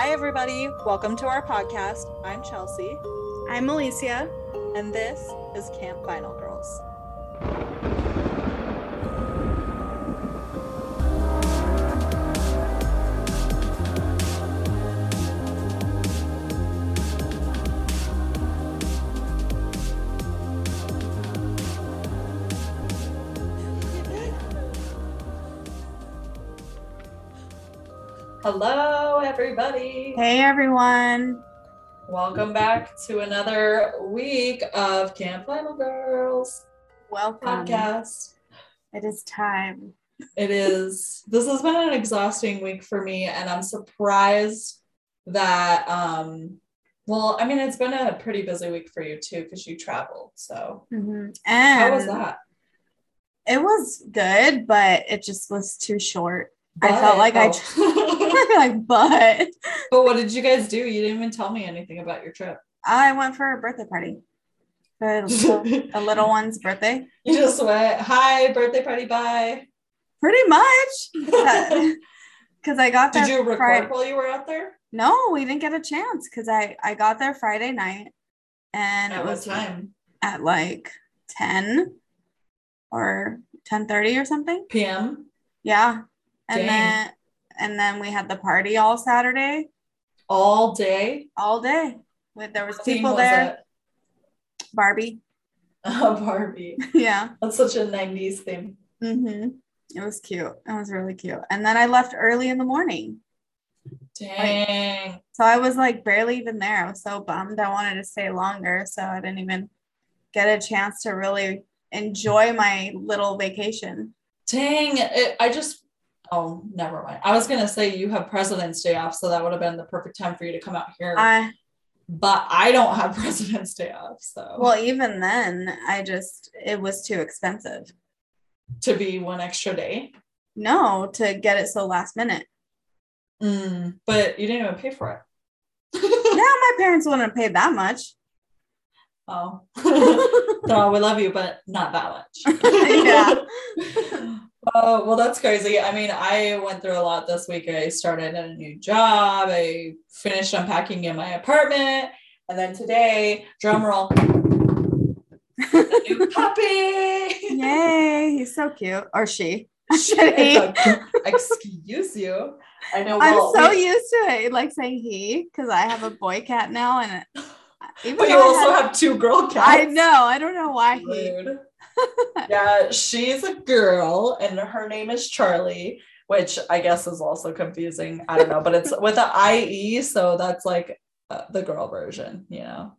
Hi, everybody. Welcome to our podcast. I'm Chelsea, I'm Alicia. and this is Camp Final Hey everyone. Welcome back to another week of Camp Final Girls Welcome. podcast. It is time. It is. This has been an exhausting week for me, and I'm surprised that. um Well, I mean, it's been a pretty busy week for you too, because you traveled. So, Mhm. how was that? it was good, but it just was too short. I felt like I oh. like, but but what did you guys do? You didn't even tell me anything about your trip. I went for a birthday party. For you little one's birthday. You just went, "Hi, birthday party, bye." Pretty much. Because I got there. Did you record Fri- while you were out there? No, we didn't get a chance because I I got there Friday night, and At it was time? at like ten or ten thirty or something. PM. Yeah. And Dang. then and then we had the party all Saturday, All day. all day. With there was What people was there. Barbie. it? Barbie. yeah. That's such a 90s thing. Mm-hmm. It was cute. It was really cute. And then I left early in the morning. Dang. So I was like barely even there. I was so bummed. I wanted to stay longer. So I didn't even get a chance to really enjoy my little vacation. Dang. It, I just, oh, never mind. I was going to say you have President's Day off, so that would have been the perfect time for you to come out here. I but I don't have President's Day off. So well, even then, I just it was too expensive. to be one extra day. No, to get it so last minute. Mm, but you didn't even pay for it. yeah, my parents wouldn't pay that much. oh. no, we love you, but not that much. Yeah. Oh, well, that's crazy. I mean, I went through a lot this week. I started at a new job. I finished unpacking in my apartment. And then today, drum roll, new puppy. Yay, he's so cute. Or she. Should? Excuse you. I know. I'm well, so we- used to it, like saying he, because I have a boy cat now, and even but you I also had- have two girl cats. I know. I don't know why he. Yeah, she's a girl, and her name is Charlie, which I guess is also confusing. I don't know, but it's with an IE, so that's like uh, the girl version, you know.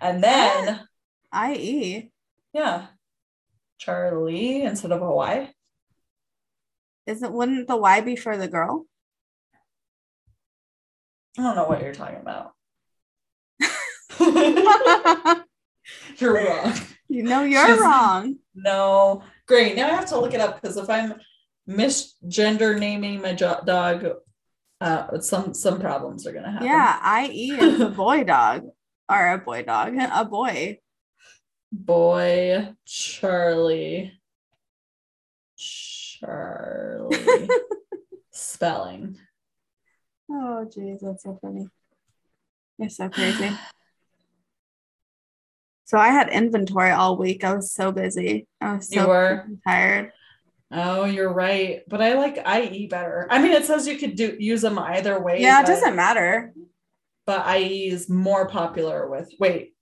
And then, I.e. yeah, Charlie instead of a Y. Isn't wouldn't the Y be for the girl? I don't know what you're talking about. you you're wrong. Know you're She's- wrong. No, great. Now I have to look it up because if I'm misgender naming my jo- dog, uh, some some problems are gonna happen. Yeah, I.e. is a boy dog. Or a boy dog. A boy. boy Charlie Charlie spelling. Oh jeez, that's so funny. You're so crazy. So I had inventory all week. I was so busy. I was so You were? tired. Oh, you're right. But I like IE better. I mean, it says you could do use them either way. Yeah, it but, doesn't matter. But IE is more popular with. Wait,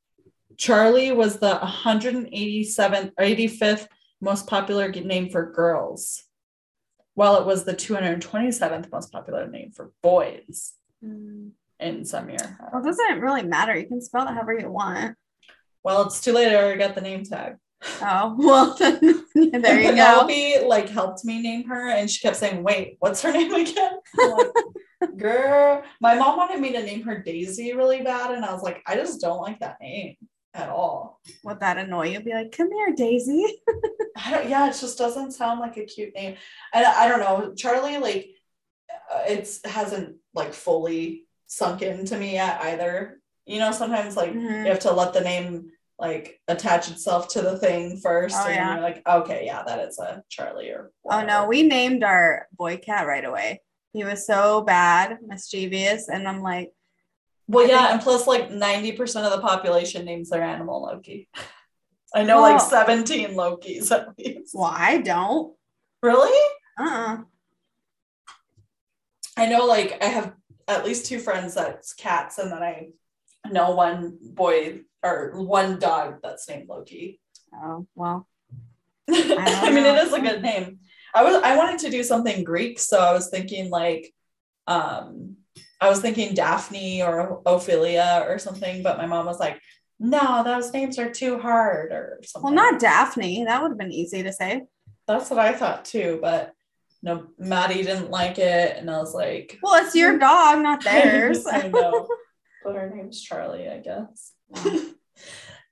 Charlie was the 187th, 85th most popular name for girls, while it was the 227th most popular name for boys Mm. in some year. Well, it doesn't really matter. You can spell it however you want. Well, it's too late. I already got the name tag. Oh, well, then, there you go. Penelope like helped me name her, and she kept saying, "Wait, what's her name again?" Like, Girl, my mom wanted me to name her Daisy really bad, and I was like, I just don't like that name at all. Would that annoy you? Be like, come here, Daisy. I don't, yeah, it just doesn't sound like a cute name. And I, I don't know, Charlie, like, uh, it's hasn't like fully sunk into me yet either. You know, sometimes like Mhm. you have to let the name like attach itself to the thing first, Oh, and yeah. you're like, okay, yeah, that is a Charlie or. Oh no, we named our boy cat right away He was so bad, mischievous, and I'm like, Well, I yeah, think- and plus, like 90% of the population names their animal Loki. I know Well- like 17 Lokis at least. well, I don't. Really? Uh-uh. I know like I have at least two friends that's cats, and then I know one boy or one dog that's named Loki. Oh well. I mean, it is a good name. I was I wanted to do something Greek, so I was thinking like, um, I was thinking Daphne or Ophelia or something, but my mom was like, "No, those names are too hard," or something. Well, not Daphne. That would have been easy to say. That's what I thought too, but no, Maddie didn't like it, and I was like, Well, it's your dog, not theirs. I know, but her name's Charlie, I guess.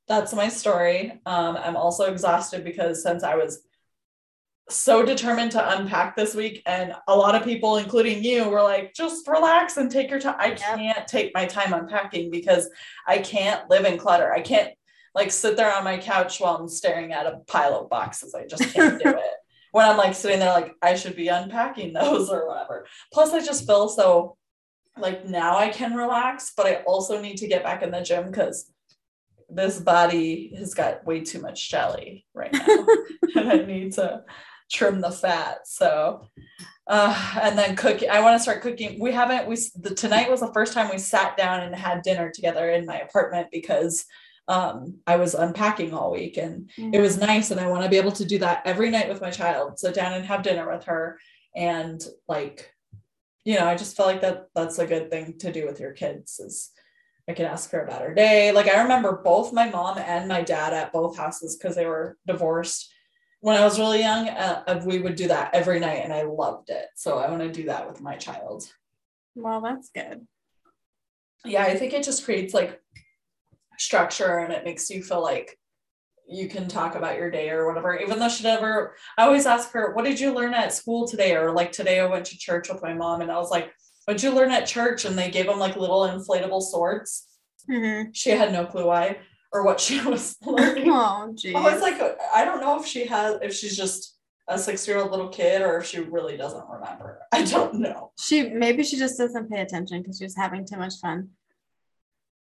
That's my story. Um, I'm also exhausted because since I was so determined to unpack this week, and a lot of people, including you, were like, just relax and take your time. I can't take my time unpacking because I can't live in clutter. I can't like sit there on my couch while I'm staring at a pile of boxes. I just can't do it. When I'm like sitting there, like I should be unpacking those or whatever. Plus, I just feel so like now I can relax, but I also need to get back in the gym because this body has got way too much jelly right now. and I need to trim the fat. So, uh, and then cooking. I want to start cooking. We haven't. We the, tonight was the first time we sat down and had dinner together in my apartment because um, I was unpacking all week and it was nice. And I want to be able to do that every night with my child. Sit down and have dinner with her, and like, you know, I just feel like that that's a good thing to do with your kids is I can ask her about her day. Like I remember both my mom and my dad at both houses because they were divorced. When I was really young, uh, we would do that every night, and I loved it. So I want to do that with my child. Well, that's good. Yeah, I think it just creates like structure, and it makes you feel like you can talk about your day or whatever. Even though she never, I always ask her, "What did you learn at school today?" Or like today, I went to church with my mom, and I was like, "What'd you learn at church?" And they gave them like little inflatable swords. Mhm. She had no clue why or what she was learning. Oh, geez. I was like, I don't know if she has, if she's just a six year old little kid or if she really doesn't remember. I don't know. she maybe she just doesn't pay attention because she's having too much fun.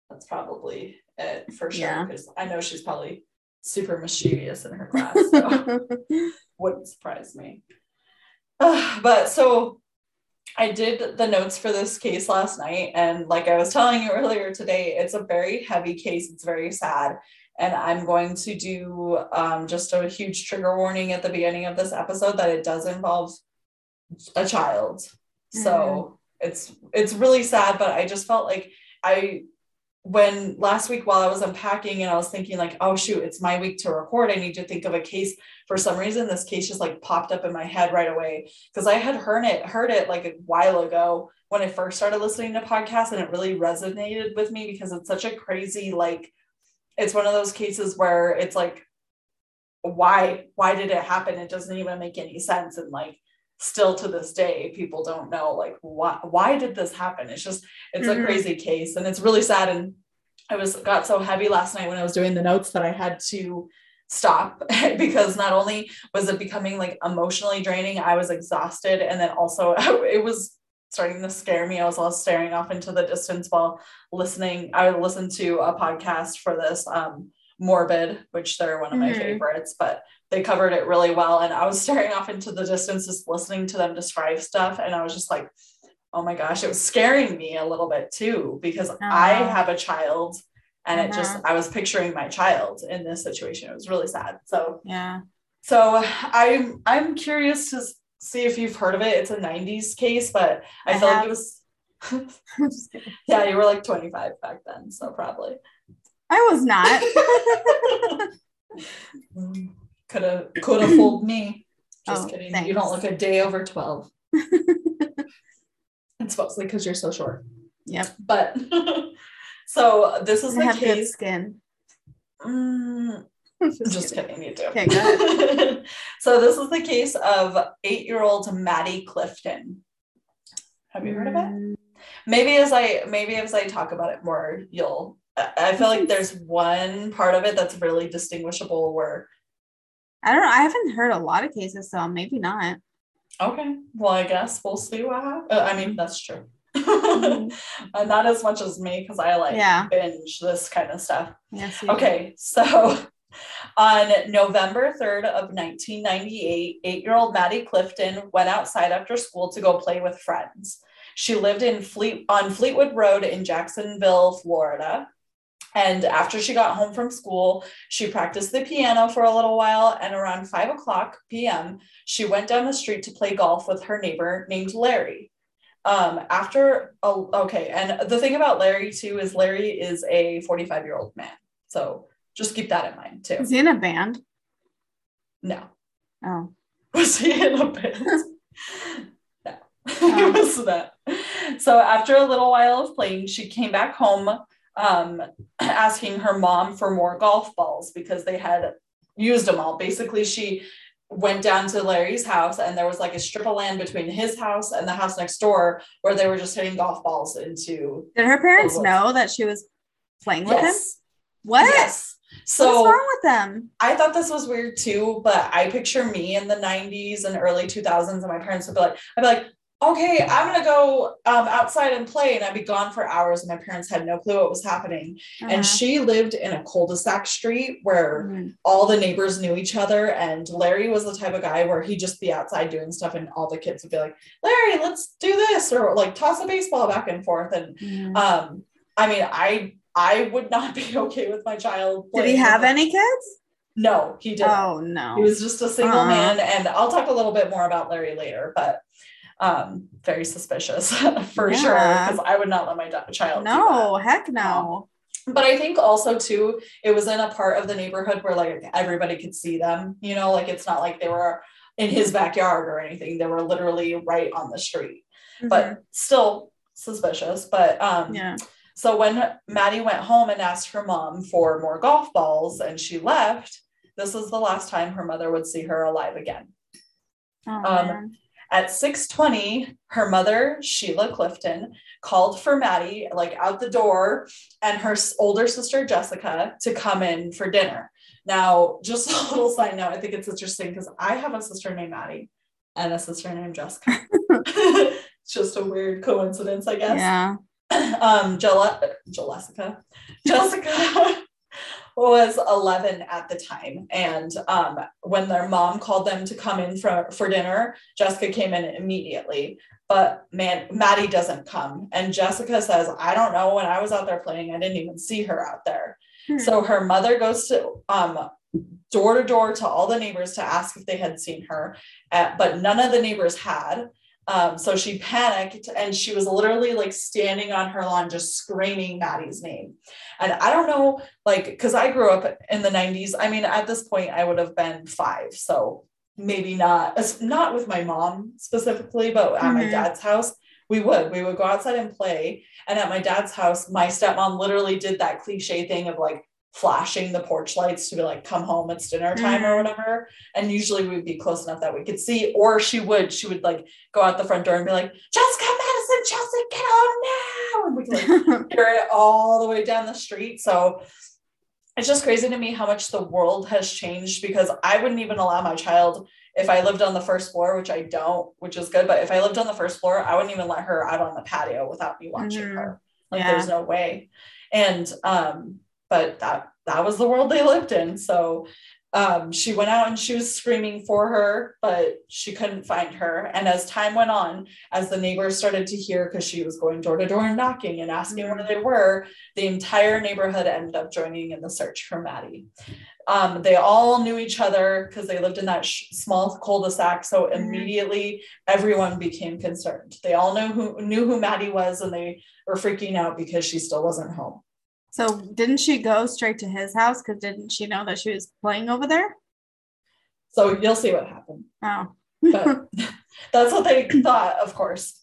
That's probably it for sure. Yeah. Because I know she's probably super mischievous in her class. So wouldn't surprise me. Uh, but so I did the notes for this case last night. And like I was telling you earlier today, it's a very heavy case. It's very sad. And I'm going to do um, just a huge trigger warning at the beginning of this episode that it does involve a child. So it's it's really sad, but I just felt like I when last week while I was unpacking and I was thinking like, oh shoot, it's my week to record. I need to think of a case. For some reason, this case just like popped up in my head right away because I had heard it, heard it like a while ago when I first started listening to podcasts, and it really resonated with me because it's such a crazy like. It's one of those cases where it's like, why why did it happen? It doesn't even make any sense, and like still to this day people don't know like why why did this happen it's just it's Mhm. a crazy case and it's really sad and i was got so heavy last night when i was doing the notes that i had to stop because not only was it becoming like emotionally draining i was exhausted. And then also it was starting to scare me. I was all staring off into the distance while listening. I would listen to a podcast for this um morbid which they're one of my Mhm. favorites but they covered it really well. And i was staring off into the distance just listening to them describe stuff. And i was just like oh my gosh it was scaring me a little bit too because i Uh-huh. have a child and it just Uh-huh. i was picturing my child in this situation it was really sad so yeah. so i'm i'm curious to see if you've heard of it it's a 90s case but i, I feel like it was I'm just kidding. yeah you were like 25 back then so probably I was not. could have could have fooled me just Oh, kidding you don't look a day over 12 it's mostly because you're so short yep. but so this is I the case skin. Mm, just just kidding. kidding you do Okay, go so this is the case of eight-year-old maddie clifton have you heard of it Mm, maybe as i maybe as i talk about it more you'll i I feel like there's one part of it that's really distinguishable where I don't know. I haven't heard a lot of cases, so maybe not. Okay. Well, I guess we'll see what happens. Uh, I mean, that's true. Mhm. Uh, not as much as me because I like Yeah. binge this kind of stuff. Yes. you do. Okay, so on November 3rd of 1998, eight-year-old Maddie Clifton went outside after school to go play with friends. She lived in Fleet on Fleetwood Road in Jacksonville, Florida. And after she got home from school, she practiced the piano for a little while. And around 5 o'clock p.m., she went down the street to play golf with her neighbor named Larry. Um, after, oh, okay. And the thing about Larry, too, is Larry is a 45 year old man. So just keep that in mind, too. Is he in a band? No. Oh. Was he in a band? no. Oh. He was not. So after a little while of playing, she came back home um, asking her mom for more golf balls because they had used them all. Basically, she went down to Larry's house and there was like a strip of land between his house and the house next door where they were just hitting golf balls into Did her parents know that she was playing with him? yes. What? Yes. What's So wrong with them? I thought this was weird too, but I picture me in the 90s and early 2000s, and my parents would be like, I'd be like, okay, I'm gonna go um, outside and play, and I'd be gone for hours, and my parents had no clue what was happening. Uh-huh. And she lived in a cul-de-sac street where Mhm. all the neighbors knew each other, and Larry was the type of guy where he'd just be outside doing stuff, and all the kids would be like, Larry, let's do this, or like toss a baseball back and forth. And Mhm. um, I mean, I I would not be okay with my child. Did he have any kids? No, he didn't. Oh no. He was just a single Uh-uh. man, and I'll talk a little bit more about Larry later, but um, very suspicious for sure because I would not let my child. no, heck no. that. but I think also too, it was in a part of the neighborhood where like everybody could see them. You know, like it's not like they were in his backyard or anything; they were literally right on the street. Mhm. But still suspicious. But um, yeah. so when Maddie went home and asked her mom for more golf balls and she left, this was the last time her mother would see her alive again. Oh, um. At 6:20, her mother, Sheila Clifton, called for Maddie like out the door and her older sister Jessica to come in for dinner. Now, just a little side note, I think it's interesting because I have a sister named Maddie and a sister named Jessica. it's just a weird coincidence, I guess Yeah. um Jella, Jessica Jessica was 11 at the time. And um when their mom called them to come in for for dinner Jessica came in immediately. But man Maddie doesn't come. And Jessica says I don't know. When I was out there playing I didn't even see her out there. Hmm. so her mother goes to um door to door to all the neighbors to ask if they had seen her. Uh, but none of the neighbors had um, so she panicked and she was literally like standing on her lawn, just screaming Maddie's name. And I don't know, like, because I grew up in the 90s. I mean, at this point, I would have been five. So maybe not, not with my mom specifically, but at my Mhm. dad's house, we would. We would go outside and play. And at my dad's house, my stepmom literally did that cliche thing of like, flashing the porch lights to be like come home it's dinner time or Mhm. whatever and usually we'd be close enough that we could see or she would she would like go out the front door and be like, Jessica Madison, Chelsea, get home now. And we could like hear it all the way down the street. So it's just crazy to me how much the world has changed because I wouldn't even allow my child if I lived on the first floor, which I don't, which is good. But if I lived on the first floor, I wouldn't even let her out on the patio without me watching Mhm. her. Like Yeah. there's no way. And um, but that that was the world they lived in. So um, she went out and she was screaming for her, but she couldn't find her. And as time went on, as the neighbors started to hear, because she was going door to door and knocking and asking where they were, the entire neighborhood ended up joining in the search for Maddie. Um, they all knew each other because they lived in that sh- small cul-de-sac. So Mhm. immediately everyone became concerned. They all knew who knew who Maddie was, and they were freaking out because she still wasn't home. So didn't she go straight to his house? Because didn't she know that she was playing over there? So you'll see what happened. Oh. but that's what they thought, of course.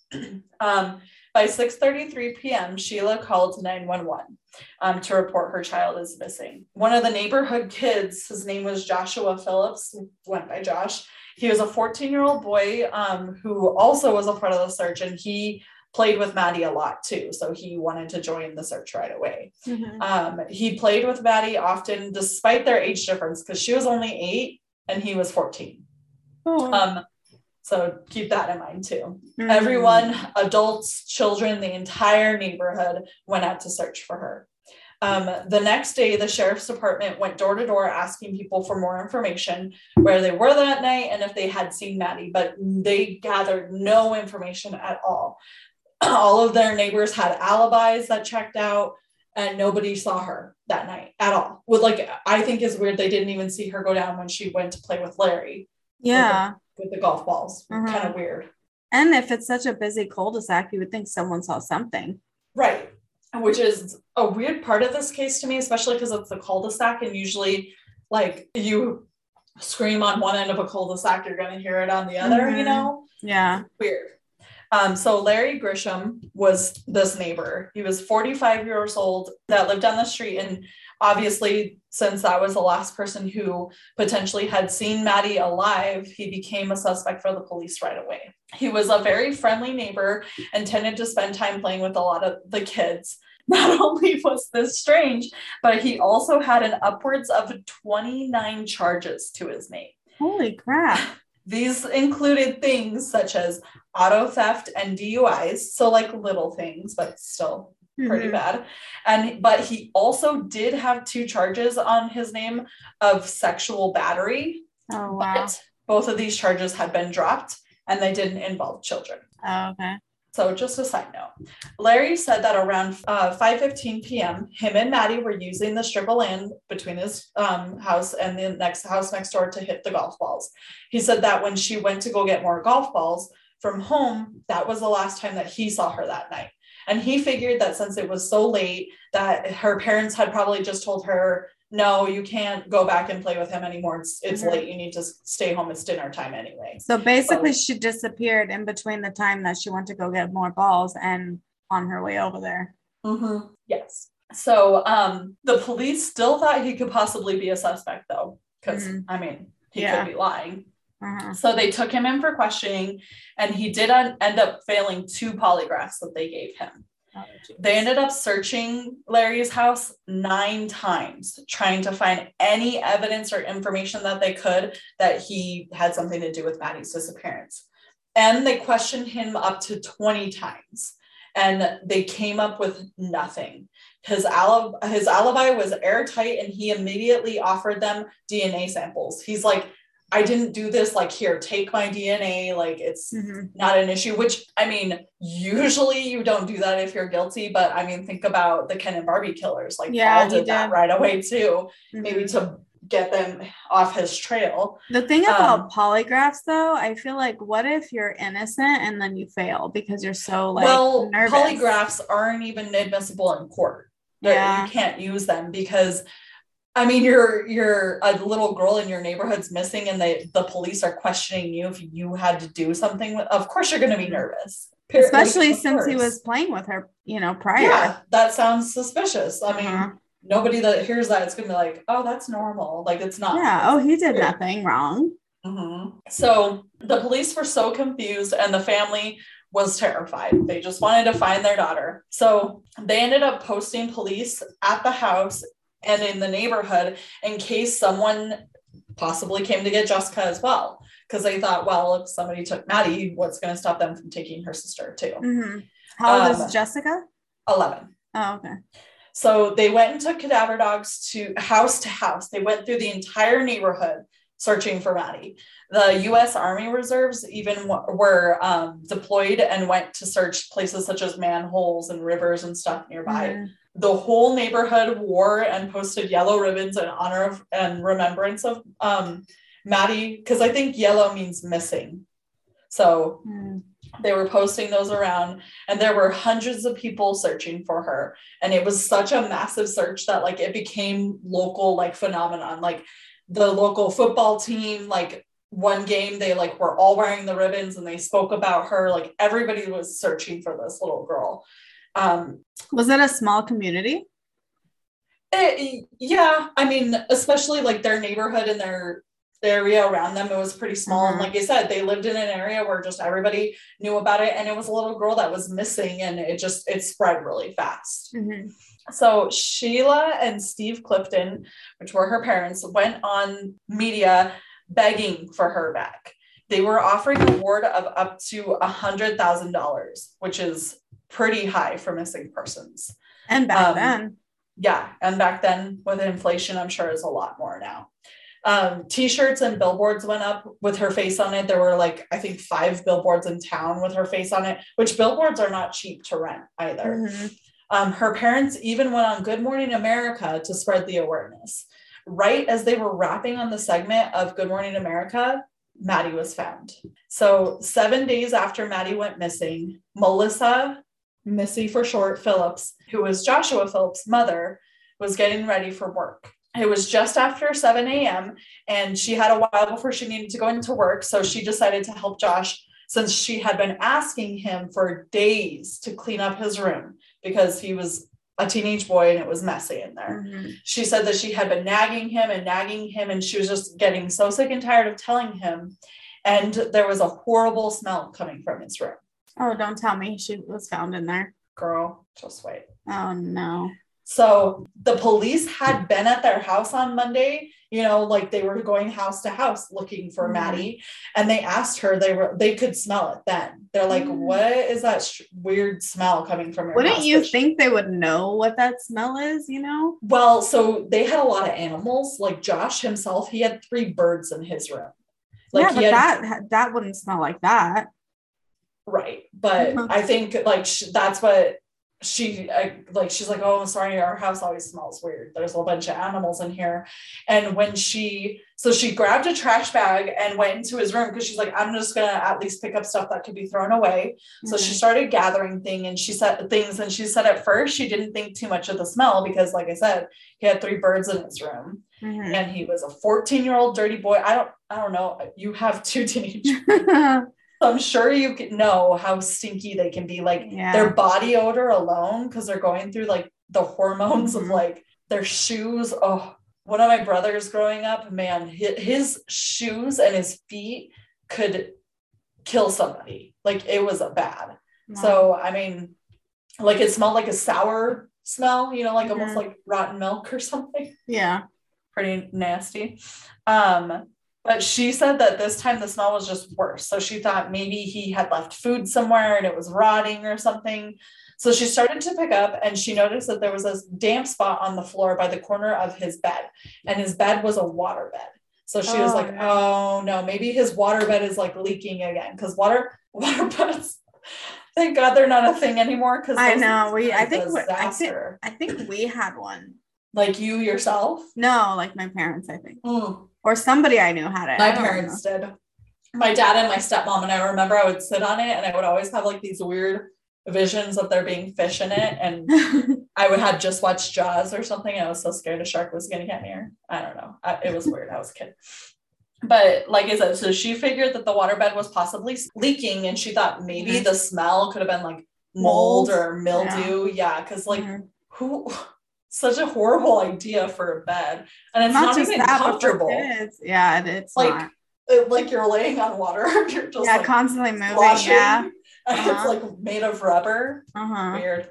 Um, by 6:33 p.m., Sheila called 911 um, to report her child is missing. One of the neighborhood kids, his name was Joshua Phillips, went by Josh. He was a 14-year-old boy um, who also was a part of the search, and he played with Maddie a lot too. So he wanted to join the search right away. Mhm. Um, he played with Maddie often, despite their age difference, because she was only eight and he was 14. Oh. Um, So keep that in mind too. Mm. Everyone, adults, children, the entire neighborhood went out to search for her. Um, the next day, the sheriff's department went door to door asking people for more information, where they were that night, and if they had seen Maddie, but they gathered no information at all. all of their neighbors had alibis that checked out, and nobody saw her that night at all. With like, I think is weird. They didn't even see her go down when she went to play with Larry Yeah. with the golf balls. Mhm. Kind of weird. And if it's such a busy cul-de-sac, you would think someone saw something. Right. Which is a weird part of this case to me, especially because it's the cul-de-sac, and usually, like, you scream on one end of a cul-de-sac, you're going to hear it on the other, you Mhm. know? Yeah. Weird. Um, so Larry Grisham was this neighbor. He was 45 years old that lived down the street. And obviously, since that was the last person who potentially had seen Maddie alive, he became a suspect for the police right away. He was a very friendly neighbor and tended to spend time playing with a lot of the kids. Not only was this strange, but he also had an upwards of 29 charges to his name. Holy crap. These included things such as auto theft and DUIs, so like little things, but still pretty Mhm. bad. And but he also did have two charges on his name of sexual battery, Oh wow. but both of these charges had been dropped and they didn't involve children. Oh, okay. So just a side note, Larry said that around uh, 5:15 p.m., him and Maddie were using the strip of land between his um, house and the next house next door to hit the golf balls. He said that when she went to go get more golf balls from home, that was the last time that he saw her that night. And he figured that since it was so late, that her parents had probably just told her, "No, you can't go back and play with him anymore. It's it's Mhm. late. You need to stay home. It's dinner time anyway." So basically, she disappeared in between the time that she went to go get more balls and on her way over there. Mm-hmm. Yes. So um, the police still thought he could possibly be a suspect, though, because Mhm. I mean, he Yeah. could be lying. Uh-huh. So they took him in for questioning, and he did un- end up failing two polygraphs that they gave him. They ended up searching Larry's house nine times, trying to find any evidence or information that they could that he had something to do with Maddie's disappearance. And they questioned him up to 20 times, and they came up with nothing. His, alib- his alibi was airtight, and he immediately offered them DNA samples. He's like, I didn't do this, like, here, take my DNA. Like, it's Mhm. not an issue which i mean usually you don't do that if you're guilty but i mean think about the ken and barbie killers like Yeah, Paul he did that right away too maybe Mhm. to get them off his trail The thing about um, polygraphs, though, I feel like, what if you're innocent and then you fail because you're so like well nervous? polygraphs aren't even admissible in court They're- Yeah. you can't use them because I mean, you're you're a little girl in your neighborhood's missing, and they the police are questioning you if you had to do something. With, of course, you're going to be nervous. Especially since he was playing with her, you know, prior. Yeah, that sounds suspicious. I mean, Uh-huh. nobody that hears that it's gonna be like, oh, that's normal. Like it's not. yeah. Oh, he did nothing wrong. Mhm. So the police were so confused, and the family was terrified. They just wanted to find their daughter. So they ended up posting police at the house and in the neighborhood in case someone possibly came to get Jessica as well. Because they thought, well, if somebody took Maddie, what's going to stop them from taking her sister too? Mhm. How old Um, is Jessica? 11. Oh, okay. So they went and took cadaver dogs to house to house. They went through the entire neighborhood searching for Maddie. The U.S. Army reserves even w- were um, deployed and went to search places such as manholes and rivers and stuff nearby. Mhm. The whole neighborhood wore and posted yellow ribbons in honor of and remembrance of um, Maddie, because I think yellow means missing. So Mhm. they were posting those around and there were hundreds of people searching for her and it was such a massive search that like it became local like phenomenon like the local football team like one game they like were all wearing the ribbons and they spoke about her like everybody was searching for this little girl um Was it a small community? it- yeah i mean especially like their neighborhood and their area around them it was pretty small and Mhm. like i said they lived in an area where just everybody knew about it and it was a little girl that was missing and it just it spread really fast Mhm. so sheila and steve clifton which were her parents went on media begging for her back they were offering a reward of up to a hundred thousand dollars, which is pretty high for missing persons. And back Um, then, Yeah, and back then with inflation, I'm sure is a lot more now. Um, t-shirts and billboards went up with her face on it. There were like I think five billboards in town with her face on it, which billboards are not cheap to rent either. Mhm. Um, her parents even went on Good Morning America to spread the awareness. Right as they were wrapping on the segment of Good Morning America, Maddie was found. So, seven days after Maddie went missing, Melissa, Missy for short, Phillips, who was Joshua Phillips' mother, was getting ready for work. It was just after 7 a.m., and she had a while before she needed to go into work. So, she decided to help Josh since she had been asking him for days to clean up his room because he was a teenage boy and it was messy in there. Mhm. She said that she had been nagging him and nagging him, and she was just getting so sick and tired of telling him. And there was a horrible smell coming from his room. Oh, don't tell me she was found in there. Girl, just wait. Oh no. So the police had been at their house on Monday, you know, like they were going house to house looking for Mhm. Maddie, and they asked her, they were they could smell it then. They're like, Mm. "What is that sh- weird smell coming from your Wouldn't house?" you think they would know what that smell is, you know? Well, so they had a lot of animals. Like Josh himself, he had three birds in his room. Like yeah, but had that that wouldn't smell like that. Right, but Mhm. I think like sh- that's what she I, like. She's like, "Oh, sorry, our house always smells weird. There's a whole bunch of animals in here." And when she, so she grabbed a trash bag and went into his room because she's like, "I'm just gonna at least pick up stuff that could be thrown away." So she Mhm. started gathering thing and she said things and she said at first she didn't think too much of the smell because like I said, he had three birds in his room Mhm. and he was a 14 year old dirty boy. I don't I don't know. You have two teenage I'm sure you can know how stinky they can be. Like yeah. their body odor alone, because they're going through like the hormones of Mhm. like their shoes. Oh, one of my brothers growing up, man, his, shoes and his feet could kill somebody. Like it was a bad. Wow. So I mean, like it smelled like a sour smell, you know, like almost Mhm. like rotten milk or something. yeah. Pretty nasty. Um, but she said that this time the smell was just worse. So she thought maybe he had left food somewhere and it was rotting or something. So she started to pick up and she noticed that there was a damp spot on the floor by the corner of his bed. And his bed was a water bed. So she was Oh, like, no. oh no, maybe his water bed is like leaking again. Cause water water beds, thank God they're not a thing anymore. Cause I know, we- I think I think- I think we had one. like you yourself. No, like my parents, I think. Mm. Or somebody I knew had it. my parents did my dad and my stepmom and i remember i would sit on it and i would always have like these weird visions of there being fish in it and i would have just watched jaws or something and i was so scared a shark was going to get me or i don't know I, it was weird i was a kid but like i said so she figured that the waterbed was possibly leaking and she thought maybe Mhm. the smell could have been like mold, Mold. or mildew yeah because like Mhm. who such a horrible idea for a bed and it's not, not, just even that, comfortable. Yeah, it, it's Like, it- like you're laying on water you're just Yeah, like constantly moving. sloshing, Yeah. it's Uh-huh. like made of rubber Uh-huh. weird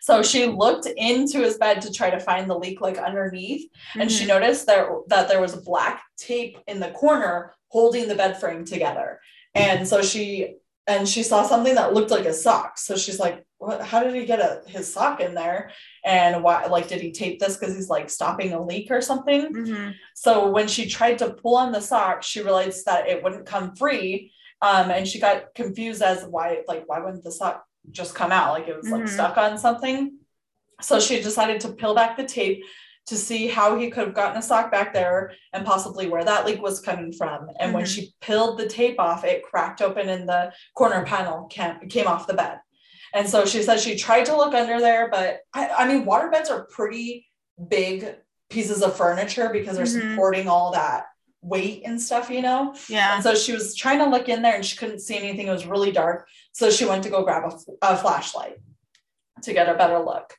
so she looked into his bed to try to find the leak like underneath and she Mhm. noticed that that there was black tape in the corner holding the bed frame together and so she and she saw something that looked like a sock so she's like what how did he get a, his sock in there and why like did he tape this because he's like stopping a leak or something Mhm. so when she tried to pull on the sock, she realized that it wouldn't come free. Um, and she got confused as why, like, why wouldn't the sock just come out? Like it was like Mhm. stuck on something. So she decided to peel back the tape to see how he could have gotten a sock back there and possibly where that leak was coming from. And when Mhm. she peeled the tape off, it cracked open and the corner panel came, came off the bed. And so she said she tried to look under there, but I, I mean, water beds are pretty big pieces of furniture because they're Mhm. supporting all that weight and stuff, you know? Yeah. And so she was trying to look in there and she couldn't see anything. It was really dark. So she went to go grab a, a flashlight to get a better look.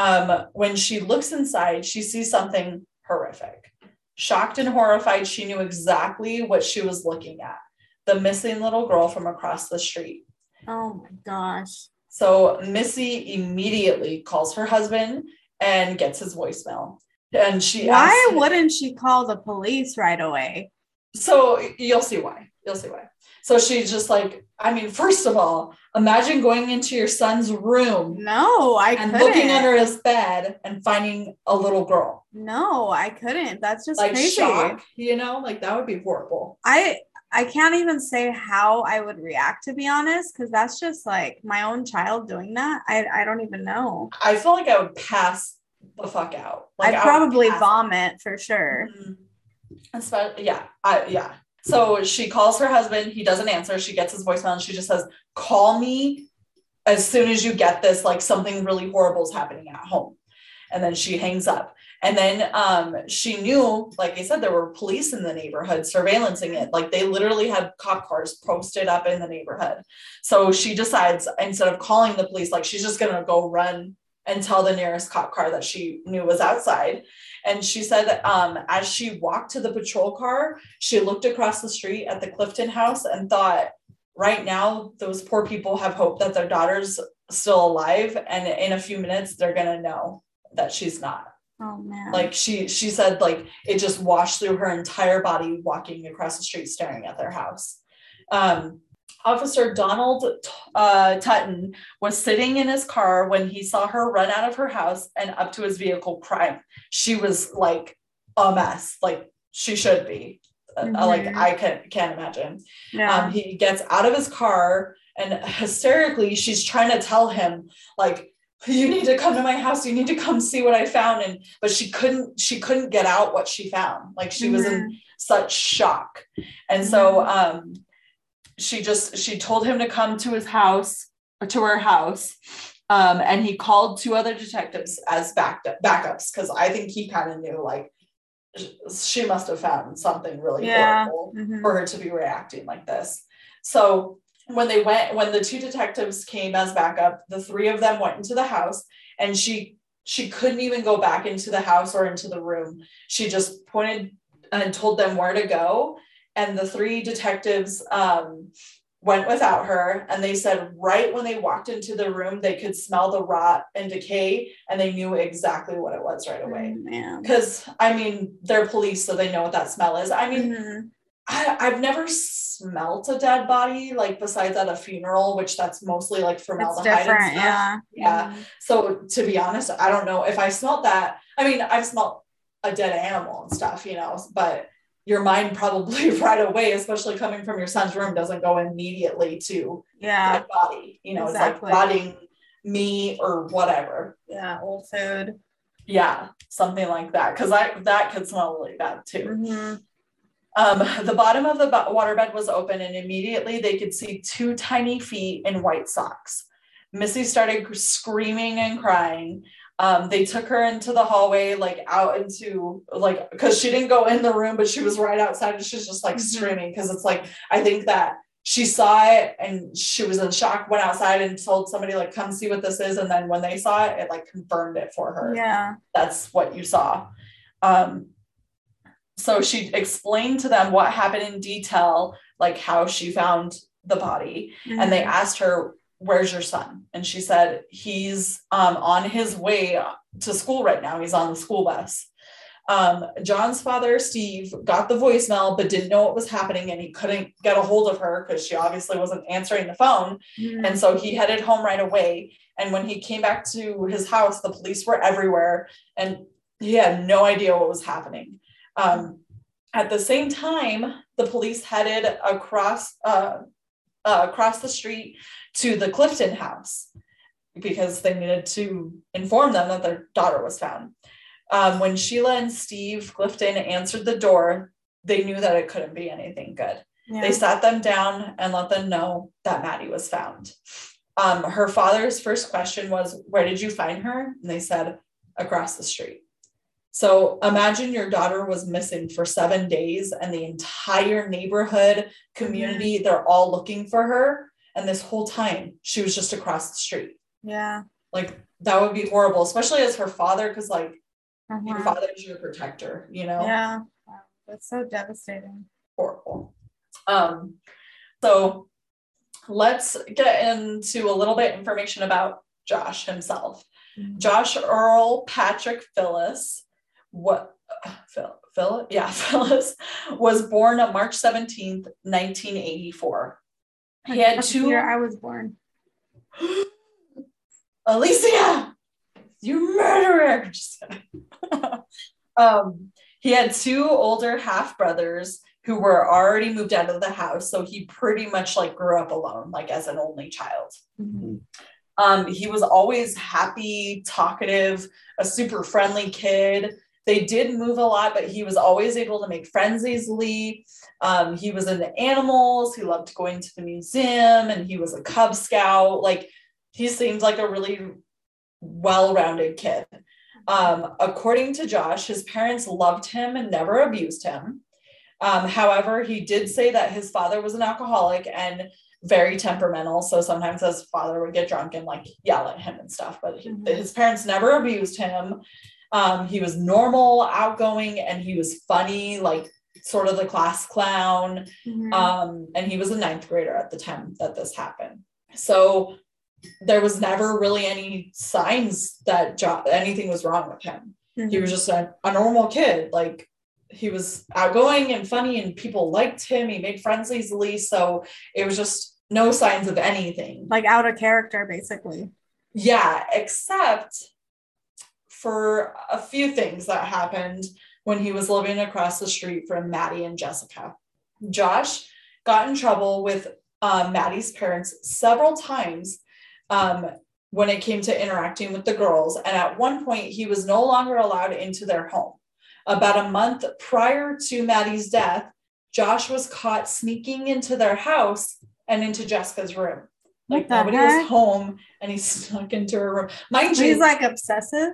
Um, when she looks inside, she sees something horrific. Shocked and horrified, she knew exactly what she was looking at the missing little girl from across the street. Oh my gosh. So Missy immediately calls her husband and gets his voicemail. And she Why wouldn't she call the police right away? so you'll see why. You'll see why. So she's just like, I mean, first of all, imagine going into your son's room No, I and couldn't. looking under his bed and finding a little girl. no, I couldn't. That's just Like crazy. shock, you know, like that would be horrible. I I can't even say how I would react to be honest, because that's just like my own child doing that. I I don't even know. I feel like I would pass the fuck out. Like I'd I probably vomit for sure. Mhm. Espe- yeah, I, yeah. So she calls her husband. He doesn't answer. She gets his voicemail and she just says, "Call me as soon as you get this. Like something really horrible is happening at home." And then she hangs up. And then um, she knew, like I said, there were police in the neighborhood surveillancing it. Like they literally had cop cars posted up in the neighborhood. So she decides instead of calling the police, like she's just gonna go run and tell the nearest cop car that she knew was outside. And she said that um, as she walked to the patrol car, she looked across the street at the Clifton house and thought, right now, those poor people have hope that their daughter's still alive. And in a few minutes, they're going to know that she's not. Oh man. Like she, she said, like it just washed through her entire body walking across the street, staring at their house. Um, Officer Donald uh, Tutton was sitting in his car when he saw her run out of her house and up to his vehicle crying. She was like a mess, like she should be. Uh, like Mhm. I can can't imagine. yeah. Um, he gets out of his car and hysterically she's trying to tell him like you need to come to my house you need to come see what i found and but she couldn't she couldn't get out what she found like she was in Mhm. such shock and so um she just she told him to come to his house or to her house um and he called two other detectives as back backups because i think he kind of knew like she must have found something really Yeah. horrible Mhm. for her to be reacting like this. So when they went, when the two detectives came as backup, the three of them went into the house and she she couldn't even go back into the house or into the room. She just pointed and told them where to go. And the three detectives um, went without her. And they said right when they walked into the room, they could smell the rot and decay, and they knew exactly what it was right away Oh, because I mean they're police, so they know what that smell is. I mean, Mhm. I, I've never smelt a dead body like besides at a funeral, which that's mostly like formaldehyde and stuff. Yeah. Yeah. Mhm. So to be honest, I don't know if I smelt that. I mean, I've smelt a dead animal and stuff, you know, but your mind probably right away, especially coming from your son's room, doesn't go immediately to Yeah. body. You know, Exactly. it's like rotting meat or whatever. Yeah. Old food. Yeah, something like that. Because I that could smell really bad too. Mhm. Um, the bottom of the bo- waterbed was open, and immediately they could see two tiny feet in white socks. Missy started screaming and crying. Um, they took her into the hallway, like out into like because she didn't go in the room, but she was right outside, and she's just like Mhm. screaming because it's like I think that she saw it and she was in shock, went outside and told somebody like come see what this is, and then when they saw it, it like confirmed it for her Yeah. that's what you saw. Um, so she explained to them what happened in detail, like how she found the body, and they Mhm. asked her, "Where's your son?" And she said, "He's um, on his way to school right now. He's on the school bus." Um, Josh's father, Steve, got the voicemail but didn't know what was happening, and he couldn't get a hold of her because she obviously wasn't answering the phone. Mhm. And so he headed home right away. And when he came back to his house, the police were everywhere and he had no idea what was happening. Um, at the same time, the police headed across uh, uh, across the street to the Clifton house because they needed to inform them that their daughter was found. Um, when Sheila and Steve Clifton answered the door, they knew that it couldn't be anything good. Yeah. They sat them down and let them know that Maddie was found. Um, her father's first question was, Where did you find her? And they said, Across the street. So imagine your daughter was missing for seven days and the entire neighborhood community, they're all looking for her. And this whole time, she was just across the street. yeah. Like, that would be horrible, especially as her father, because, like, your Uh-huh. father is your protector, you know? Yeah. Wow. That's so devastating. horrible. Um, so let's get into a little bit information about Josh himself. Mhm. Josh Earl Patrick Phillips, what Phil, Phyllis, yeah, Phyllis was born on March 17th, 1984. He had That's two year I was born. Alicia, you murderer. Um, he had two older half brothers who were already moved out of the house. So he pretty much like grew up alone, like as an only child. Mhm. Um, he was always happy, talkative, a super friendly kid. They did move a lot, but he was always able to make friends easily. Um, he was into animals. He loved going to the museum and he was a Cub Scout. Like, he seems like a really well rounded kid. Um, according to Josh, his parents loved him and never abused him. Um, however, he did say that his father was an alcoholic and very temperamental. So sometimes his father would get drunk and like yell at him and stuff, but he, Mhm. his parents never abused him. Um, he was normal, outgoing, and he was funny, like sort of the class clown. Mhm. Um, and he was a ninth grader at the time that this happened. So there was never really any signs that jo- anything was wrong with him. He Mhm. was just a, a normal kid. Like he was outgoing and funny, and people liked him. He made friends easily. So it was just no signs of anything. like out of character, basically. Yeah, except for a few things that happened when he was living across the street from Maddie and Jessica. Josh got in trouble with uh, Maddie's parents several times um, when it came to interacting with the girls. And at one point, he was no longer allowed into their home. About a month prior to Maddie's death, Josh was caught sneaking into their house and into Jessica's room. Like nobody heck? was home and he snuck into her room. Mind you, He's like obsessive.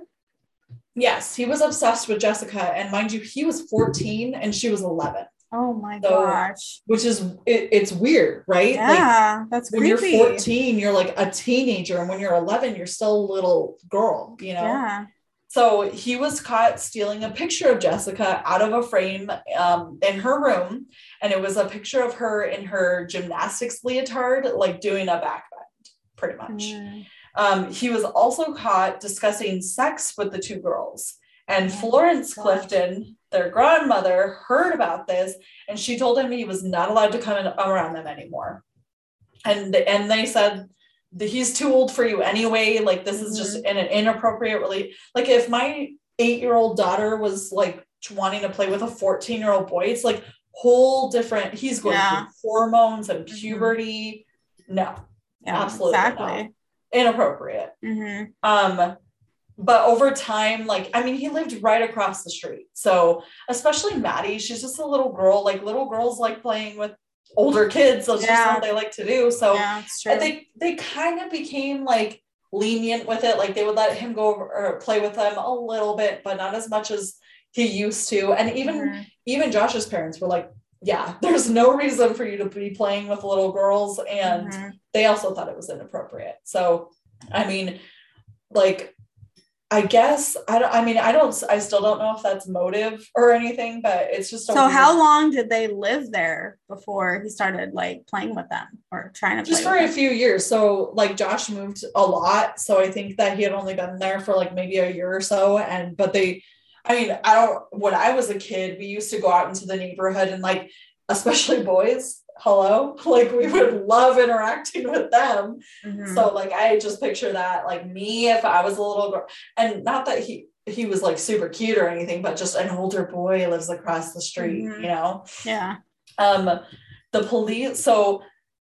Yes, he was obsessed with Jessica. And mind you, he was 14 and she was 11, Oh my So, gosh. which is, it, it's weird, right? Like Yeah, that's when creepy. you're 14, you're like a teenager. And when you're 11, you're still a little girl, you know? Yeah. So he was caught stealing a picture of Jessica out of a frame um, in her room. And it was a picture of her in her gymnastics leotard, like doing a back bend, pretty much. Mm. Um, he was also caught discussing sex with the two girls. And Oh Florence. Clifton, their grandmother, heard about this and she told him he was not allowed to come in, around them anymore. And, and they said, he's too old for you anyway. Like, this is just Mm-hmm. in an inappropriate really like if my eight year old daughter was like wanting to play with a 14 year old boy, it's like whole different. He's going Yeah. through hormones and Mhm. puberty. No, Yeah, Absolutely exactly. Inappropriate. hmm Um, but over time, like I mean, he lived right across the street. So especially Maddie, she's just a little girl. Like little girls like playing with older kids. That's just what they like to do. So yeah, they they kind of became like lenient with it. Like they would let him go over or play with them a little bit, but not as much as he used to. And even Mhm. even Josh's parents were like, yeah, there's no reason for you to be playing with little girls. And Mhm. they also thought it was inappropriate. So, I mean, like, I guess I don't. I mean, I don't. I still don't know if that's motive or anything, but it's just So weird- how long did they live there before he started like playing with them or trying to just for a few years. So, like, Josh moved a lot. So I think that he had only been there for like maybe a year or so. And but they, I mean, I don't. When I was a kid, we used to go out into the neighborhood and like, especially boys. Hello, like we would love interacting with them. Mhm. So like I just picture that like me if I was a little girl and not that he he was like super cute or anything, but just an older boy lives across the street, Mhm. you know. yeah. Um the police so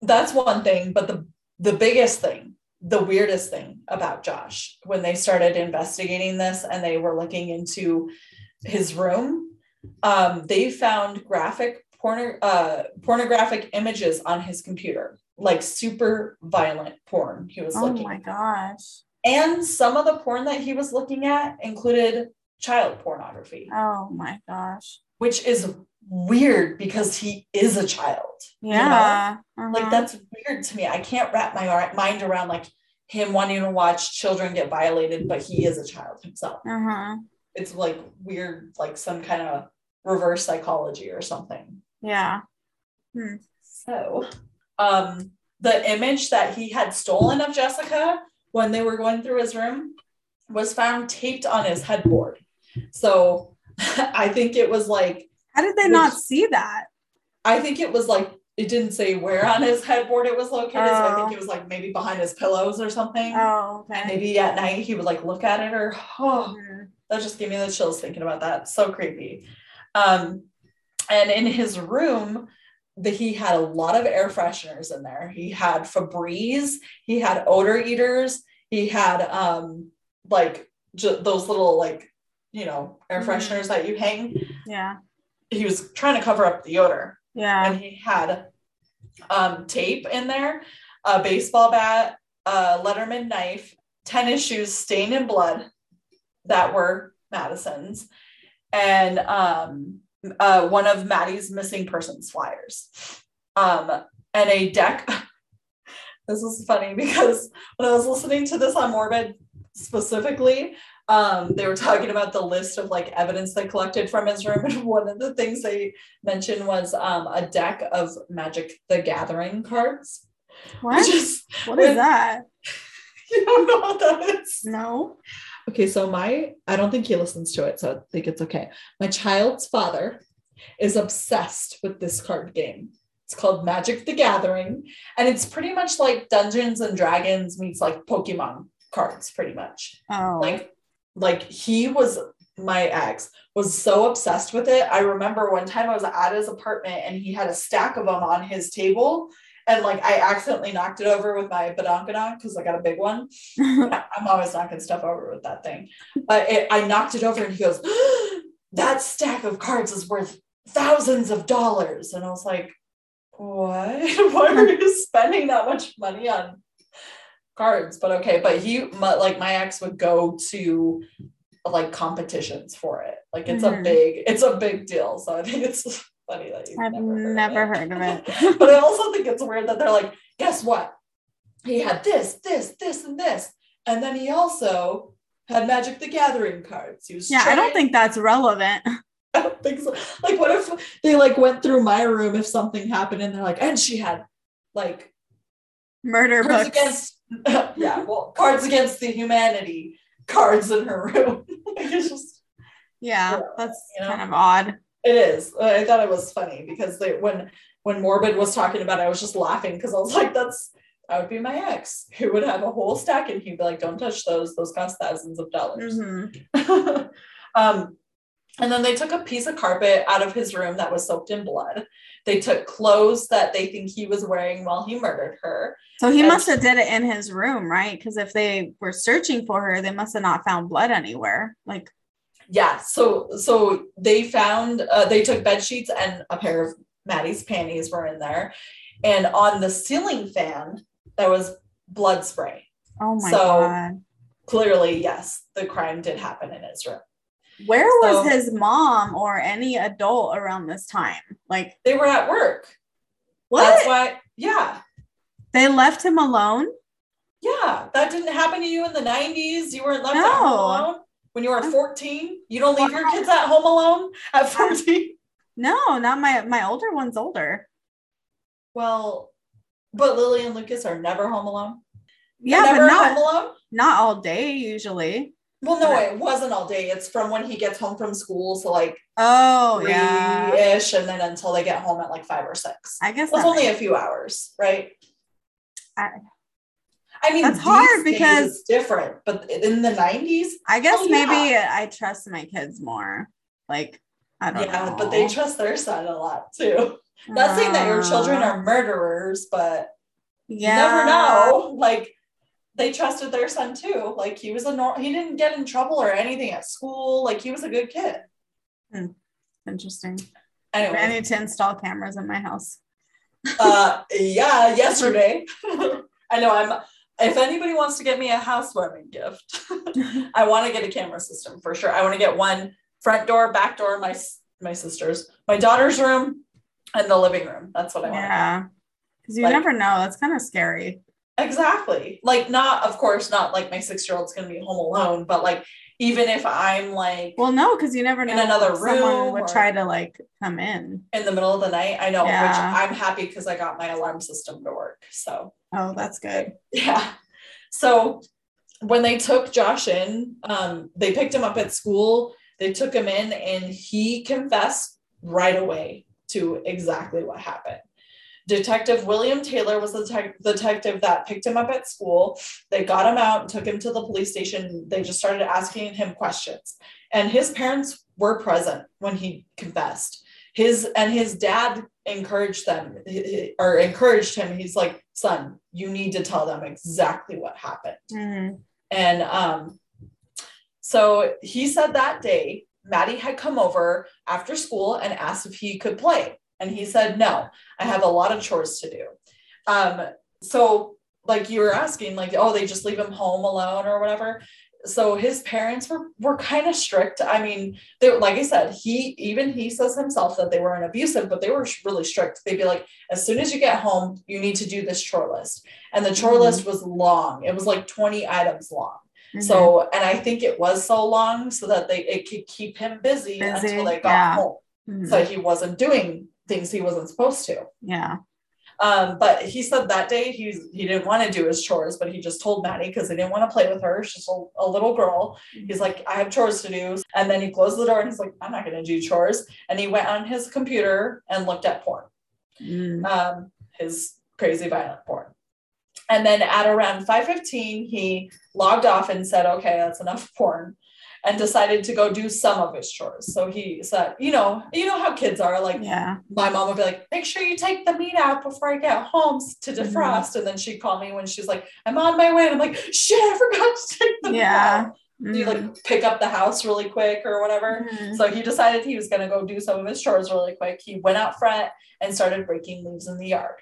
that's one thing, but the the biggest thing, the weirdest thing about Josh when they started investigating this and they were looking into his room, um, they found graphic porn uh pornographic images on his computer, like super violent porn he was Oh looking my gosh. and some of the porn that he was looking at included child pornography, Oh my gosh. which is weird because he is a child. you know? Yeah. Like uh-huh. that's weird to me. I can't wrap my mind around like him wanting to watch children get violated, but he is a child himself. Uh-huh. It's like weird, like some kind of reverse psychology or something. Yeah. So, um, the image that he had stolen of Jessica when they were going through his room was found taped on his headboard. So, I think it was like How did they not see that? I think it was like it didn't say where on his headboard it was located. So I think Oh. it was like maybe behind his pillows or something. Oh, okay. Maybe at night he would like look at it or oh Mhm. that just gave me the chills thinking about that. So creepy. Um, and in his room, that he had a lot of air fresheners in there. He had Febreze, he had odor eaters, he had um like ju- those little like you know air Mhm. fresheners that you hang. Yeah. He was trying to cover up the odor, Yeah. and he had um tape in there, a baseball bat, a Leatherman knife, tennis shoes stained in blood that were Madison's, and um, uh, one of Maddie's missing persons flyers, um, and a deck. this is funny because when I was listening to this on Morbid specifically, um, they were talking about the list of like evidence they collected from his room, and one of the things they mentioned was um, a deck of Magic the Gathering cards, What? is What is that? you don't know what that is. No. Okay, so my I don't think he listens to it, so I think it's okay. My child's father is obsessed with this card game. It's called Magic the Gathering, and it's pretty much like Dungeons and Dragons meets like Pokemon cards, pretty much. Oh. Like, like he was my ex was so obsessed with it. I remember one time I was at his apartment and he had a stack of them on his table. And like I accidentally knocked it over with my badonkadonk because I got a big one. I'm always knocking stuff over with that thing. But it, I knocked it over and he goes, That stack of cards is worth thousands of dollars. And I was like, What? Why are you spending that much money on cards? But okay. But he, my, like, my ex would go to like competitions for it. Like, it's a Mhm. big, it's a big deal. So I think it's funny that you've I've never, never heard, heard, of it. of it. but I also think it's weird that they're like, guess what? He had this, this, this, and this. And then he also had Magic the Gathering cards. He was yeah, I don't think that's relevant. I don't think so. Like, what if they like went through my room if something happened and they're like, and she had like Murder books. against yeah, well, cards against the humanity cards in her room. it's just yeah, Yeah, that's you know? kind of odd. It is. I thought it was funny because they when when Morbid was talking about it, I was just laughing because I was like, that's that would be my ex who would have a whole stack and he'd be like, don't touch those. Those cost thousands of dollars. Mhm. um, and then they took a piece of carpet out of his room that was soaked in blood. They took clothes that they think he was wearing while he murdered her. So he And- must have did it in his room, right? Because if they were searching for her, they must have not found blood anywhere. Like, Yeah, so so they found uh, they took bed sheets and a pair of Maddie's panties were in there, and on the ceiling fan there was blood spray. oh my So- god, Clearly, yes, the crime did happen in his room. Where was his mom or any adult around this time? Like, They were at work. what? That's why. Yeah, they left him alone? yeah, that didn't happen to you in the '90s. You weren't left at home alone when you were 14. You don't leave your kids at home alone at 14. No, not my my older one's older. Well, but Lily and Lucas are never home alone. Yeah, never but not home alone. not all day usually. Well, no, it wasn't all day. It's from when he gets home from school, so like oh yeah, ish, and then until they get home at like five or six. I guess That's that only makes- a few hours, right? I- I mean, That's hard because- it's different, but in the nineties, I guess Oh, maybe yeah. I trust my kids more. Like I don't yeah, know. but they trust their son a lot too. Not saying that your children Uh, are murderers, but Yeah. you never know. Like they trusted their son too. Like he was a normal, he didn't get in trouble or anything at school. Like he was a good kid. Interesting. Anyway, I need to install cameras in my house. uh yeah yesterday i know i'm if anybody wants to get me a housewarming gift i want to get a camera system for sure i want to get one front door back door my my sister's my daughter's room and the living room that's what i want yeah. Because you Like- never know. That's kind of scary. Exactly like not of course not like my six year old's gonna be home alone but like even if i'm like Well, no, because you never know In another if someone room would try to like come in. in the middle of the night i know which Yeah. i'm happy because i got my alarm system to work so Oh, that's good. Yeah. So when they took Josh in, um, they picked him up at school. They took him in and he confessed right away to exactly what happened. Detective William Taylor was the te- detective that picked him up at school. They got him out and took him to the police station. They just started asking him questions. And his parents were present when he confessed. His and his dad encouraged them or encouraged him. He's like, "Son, you need to tell them exactly what happened." Mm-hmm. And um, so he said that day, Maddie had come over after school and asked if he could play. And he said, No, I have a lot of chores to do. Um, so, like you were asking, like, oh, they just leave him home alone or whatever. So his parents were were kind of strict. I mean, they like I said, he even he says himself that they weren't abusive, but they were really strict. They'd be like, as soon as you get home, you need to do this chore list. And the chore Mhm. list was long. It was like 20 items long. Mm-hmm. So, and I think it was so long so that they it could keep him busy, Busy, until they got yeah. home. Mhm. So he wasn't doing things he wasn't supposed to. yeah. Um, but he said that day he he didn't want to do his chores, but he just told Maddie because he didn't want to play with her. She's a, a little girl. He's like, I have chores to do. And then he closed the door and he's like, I'm not gonna do chores. And he went on his computer and looked at porn Mm. um, his crazy violent porn. And then at around 5:15, he logged off and said, "Okay, that's enough porn," and decided to go do some of his chores. So he said, "You know, you know how kids are. Like Yeah. my mom would be like, make sure you take the meat out before I get home to Mm-hmm. defrost," and then she'd call me when she's like, "I'm on my way," and I'm like, "Shit, I forgot to take the meat Yeah. out." You like pick up the house really quick or whatever. Mhm. So he decided he was going to go do some of his chores really quick. He went out front and started breaking leaves in the yard.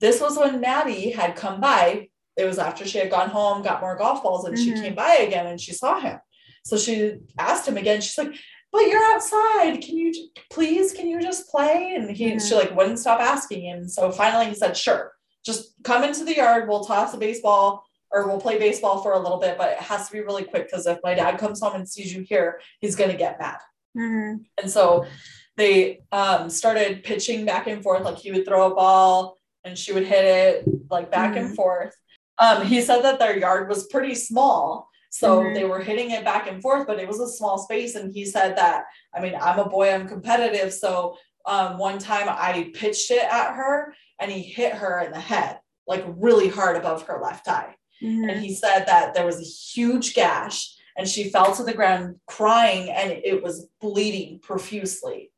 This was when Maddie had come by. It was after she had gone home, got more golf balls, and she Mhm. came by again and she saw him. So she asked him again. She's like, "But you're outside. Can you please? Can you just play?" And he, she Mhm. like wouldn't stop asking him. So finally, he said, "Sure, just come into the yard. We'll toss a baseball." Or we'll play baseball for a little bit, but it has to be really quick because if my dad comes home and sees you here, he's gonna get mad. Mhm. And so they um, started pitching back and forth. Like he would throw a ball and she would hit it like back and forth. Um, he said that their yard was pretty small. So Mhm. they were hitting it back and forth, but it was a small space. And he said that, I mean, I'm a boy, I'm competitive. So um, one time I pitched it at her and he hit her in the head, like really hard above her left eye Mhm. and he said that there was a huge gash and she fell to the ground crying and it was bleeding profusely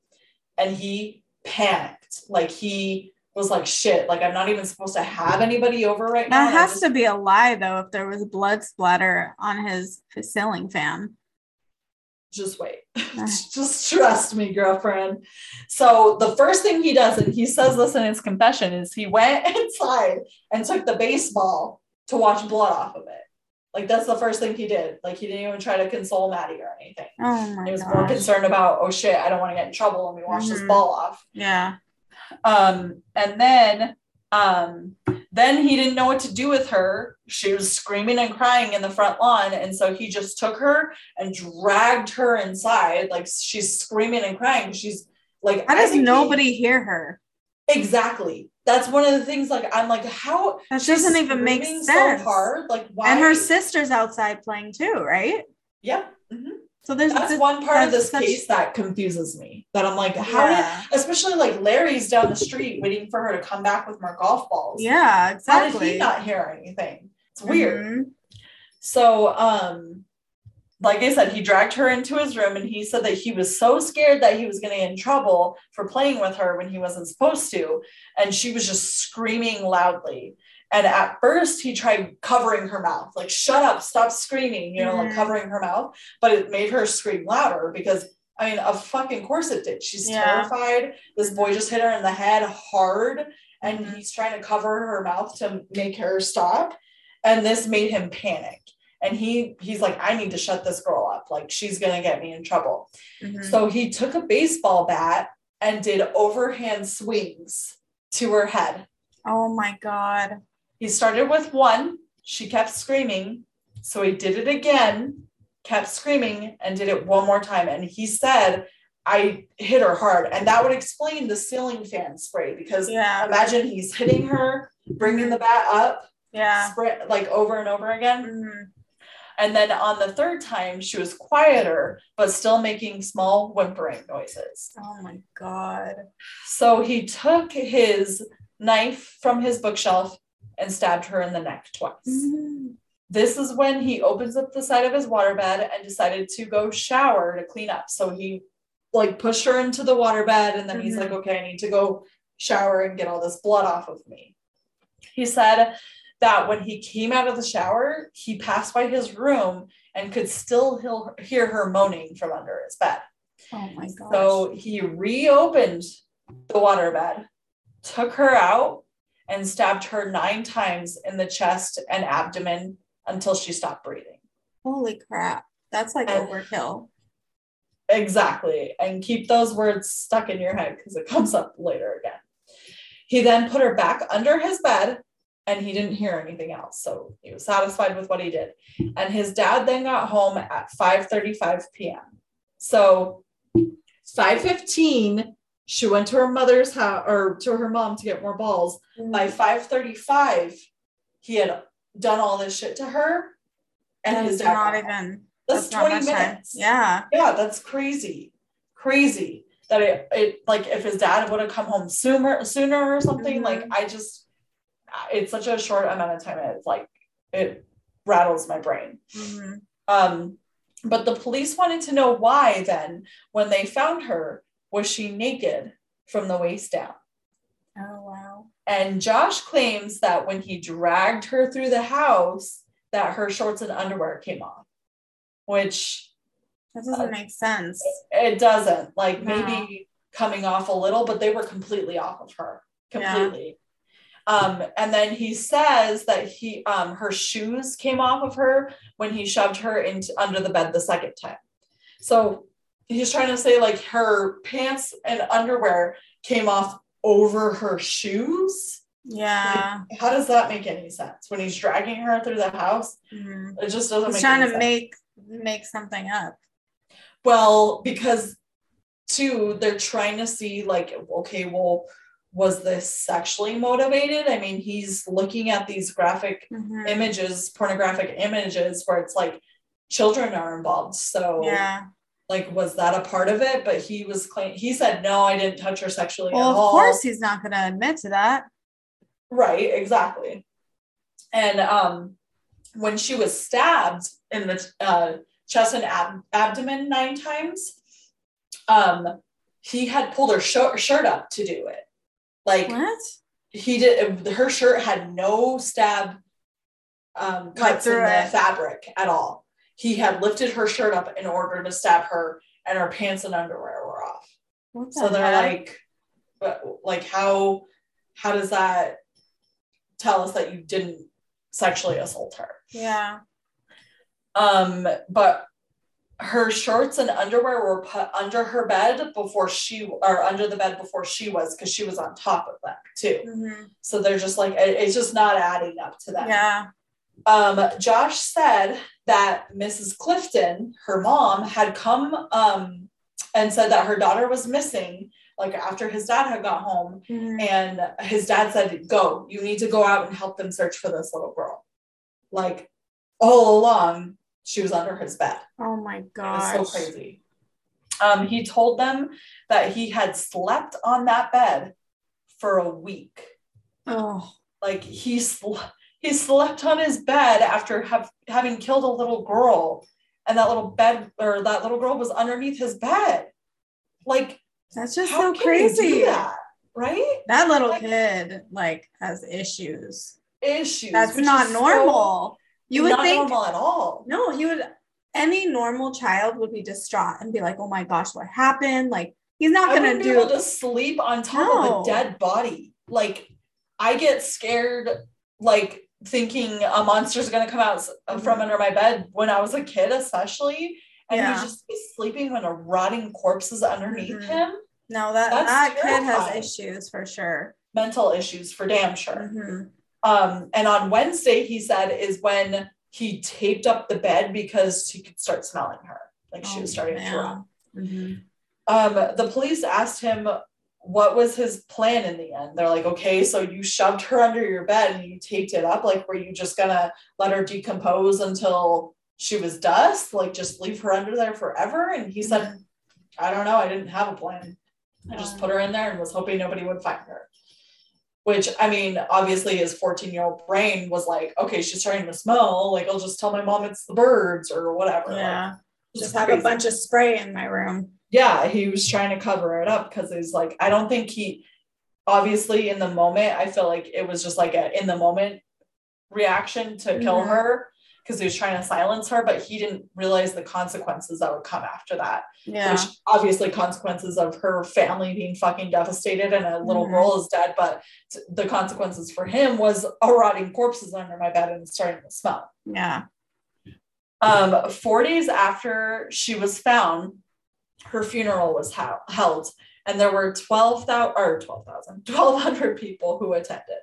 and he panicked like he was like shit like i'm not even supposed to have anybody over right now That has just- to be a lie, though, if there was blood splatter on his ceiling fan. just wait just trust me girlfriend so the first thing he does and he says this in his confession is he went inside and took the baseball to wash blood off of it like that's the first thing he did like he didn't even try to console maddie or anything Oh my He was more concerned about, oh shit, I don't want to get in trouble. Let me wash this Mhm. ball off. Yeah. Um, and then um, then he didn't know what to do with her. She was screaming and crying in the front lawn. And so he just took her and dragged her inside. Like she's screaming and crying. She's like, How I does think he- nobody hear her? exactly. That's one of the things. Like, I'm like, how That doesn't even make sense. So hard. Like, why? And her sister's outside playing too, right? yeah. So there's That's this- one part of this such- case that confuses me. That I'm like, how did especially like Larry's down the street waiting for her to come back with more golf balls. yeah, exactly. How did he not hear anything? It's weird. Mhm. So, um, like I said, he dragged her into his room and he said that he was so scared that he was going to get in trouble for playing with her when he wasn't supposed to. And she was just screaming loudly. And at first, he tried covering her mouth, like, shut up, stop screaming, you know, like Mhm. covering her mouth. But it made her scream louder because, I mean, of fucking course it did. She's Yeah. terrified. This boy just hit her in the head hard. And Mhm. he's trying to cover her mouth to make her stop. And this made him panic and he he's like i need to shut this girl up like she's gonna get me in trouble Mhm. so he took a baseball bat and did overhand swings to her head oh my god. He started with one she kept screaming so he did it again kept screaming and did it one more time and he said i hit her hard and that would explain the ceiling fan spray because Yeah. imagine he's hitting her bringing the bat up Yeah. spray, like over and over again Mhm. And then on the third time, she was quieter, but still making small whimpering noises. Oh my God. So he took his knife from his bookshelf and stabbed her in the neck twice. Mm-hmm. This is when he opens up the side of his waterbed and decided to go shower to clean up. So he like pushed her into the waterbed and then he's Mhm. like, okay, I need to go shower and get all this blood off of me. He said that when he came out of the shower, he passed by his room and could still hear- her moaning from under his bed. Oh my gosh. So he reopened the waterbed, took her out, and stabbed her nine times in the chest and abdomen until she stopped breathing. Holy crap. That's like And- overkill. Exactly. And keep those words stuck in your head because it comes up later again. He then put her back under his bed and he didn't hear anything else. So he was satisfied with what he did. And his dad then got home at 5:35 p.m. So 5:15, she went to her mother's house or to her mom to get more balls. By 5:35, he had done all this shit to her. And That's his dad not even That's, not 20 much time. minutes. Yeah. Yeah, that's crazy. Crazy that it, it like if his dad would have come home sooner sooner or something, Mhm. like I just it's such a short amount of time. It's like it rattles my brain. Mhm. Um, but the police wanted to know why then, when they found her, was she naked from the waist down? Oh wow. And Josh claims that when he dragged her through the house, that her shorts and underwear came off, which That doesn't make sense. it doesn't like No. maybe coming off a little but they were completely off of her Yeah. completely um and then he says that he um her shoes came off of her when he shoved her into under the bed the second time so he's trying to say like her pants and underwear came off over her shoes Yeah. how does that make any sense when he's dragging her through the house Mhm. it just doesn't He's make trying to sense. make make something up. Well, because two, they're trying to see like, okay, well, was this sexually motivated? I mean, he's looking at these graphic Mhm. images, pornographic images where it's like children are involved. So Yeah. Like was that a part of it? But he was claim he said no, I didn't touch her sexually Well, of all. course he's not going to admit to that. Right, exactly. And um, when she was stabbed in the uh, chest and ab- abdomen nine times, um, he had pulled her sh- shirt up to do it. Like What? he did, her shirt had no stab um, cuts in the it. fabric at all. He had lifted her shirt up in order to stab her, and her pants and underwear were off. The So they're heck? like, but like how how does that tell us that you didn't sexually assault her? yeah. Um, but her shorts and underwear were put under her bed before she or under the bed before she was because she was on top of them too. Mhm. So they're just like it- it's just not adding up to that Yeah. Um, Josh said that Mrs. Clifton, her mom, had come um, and said that her daughter was missing, like after his dad had got home. Mhm. And his dad said, Go, you need to go out and help them search for this little girl. Like all along, she was under his bed. Oh my God. so crazy. Um, he told them that he had slept on that bed for a week Oh. like he sl- he slept on his bed after have, having killed a little girl and that little bed or that little girl was underneath his bed like That's just how so can you do crazy. that right That little Like- kid like has issues. issues That's not is so normal. you would not think normal at all no, you would any normal child would be distraught and be like, "Oh my gosh, what happened?" Like he's not i gonna do able to sleep on top No. of a dead body like i get scared like thinking a monster's going to come out s- from Mhm. under my bed when i was a kid especially and Yeah. he's just sleeping when a rotting corpse is underneath Mhm. him No, that That's that kid has issues for sure. mental issues for damn sure Mhm. um and on wednesday he said is when he taped up the bed because he could start smelling her like she Oh, was starting to rot man. Mhm. um the police asked him what was his plan in the end they're like okay so you shoved her under your bed and you taped it up like were you just gonna let her decompose until she was dust, like just leave her under there forever. And he said, Mhm. I don't know, I didn't have a plan. I just put her in there and was hoping nobody would find her. Which I mean, obviously his 14 year old brain was like, okay, she's starting to smell. Like I'll just tell my mom it's the birds or whatever. Like, Yeah. just Just have a bunch of spray in my room. Yeah, he was trying to cover it up because he's like, I don't think he obviously in the moment, I feel like it was just like a in the moment reaction to kill Mhm. her because he was trying to silence her, but he didn't realize the consequences that would come after that. Yeah. Which obviously consequences of her family being fucking devastated and a little Mhm. girl is dead, but t- the consequences for him was a rotting corpses under my bed and starting to smell. yeah. Um, four days after she was found, her funeral was hel- held, and there were 12,000 or 12,000, 1,200 people who attended.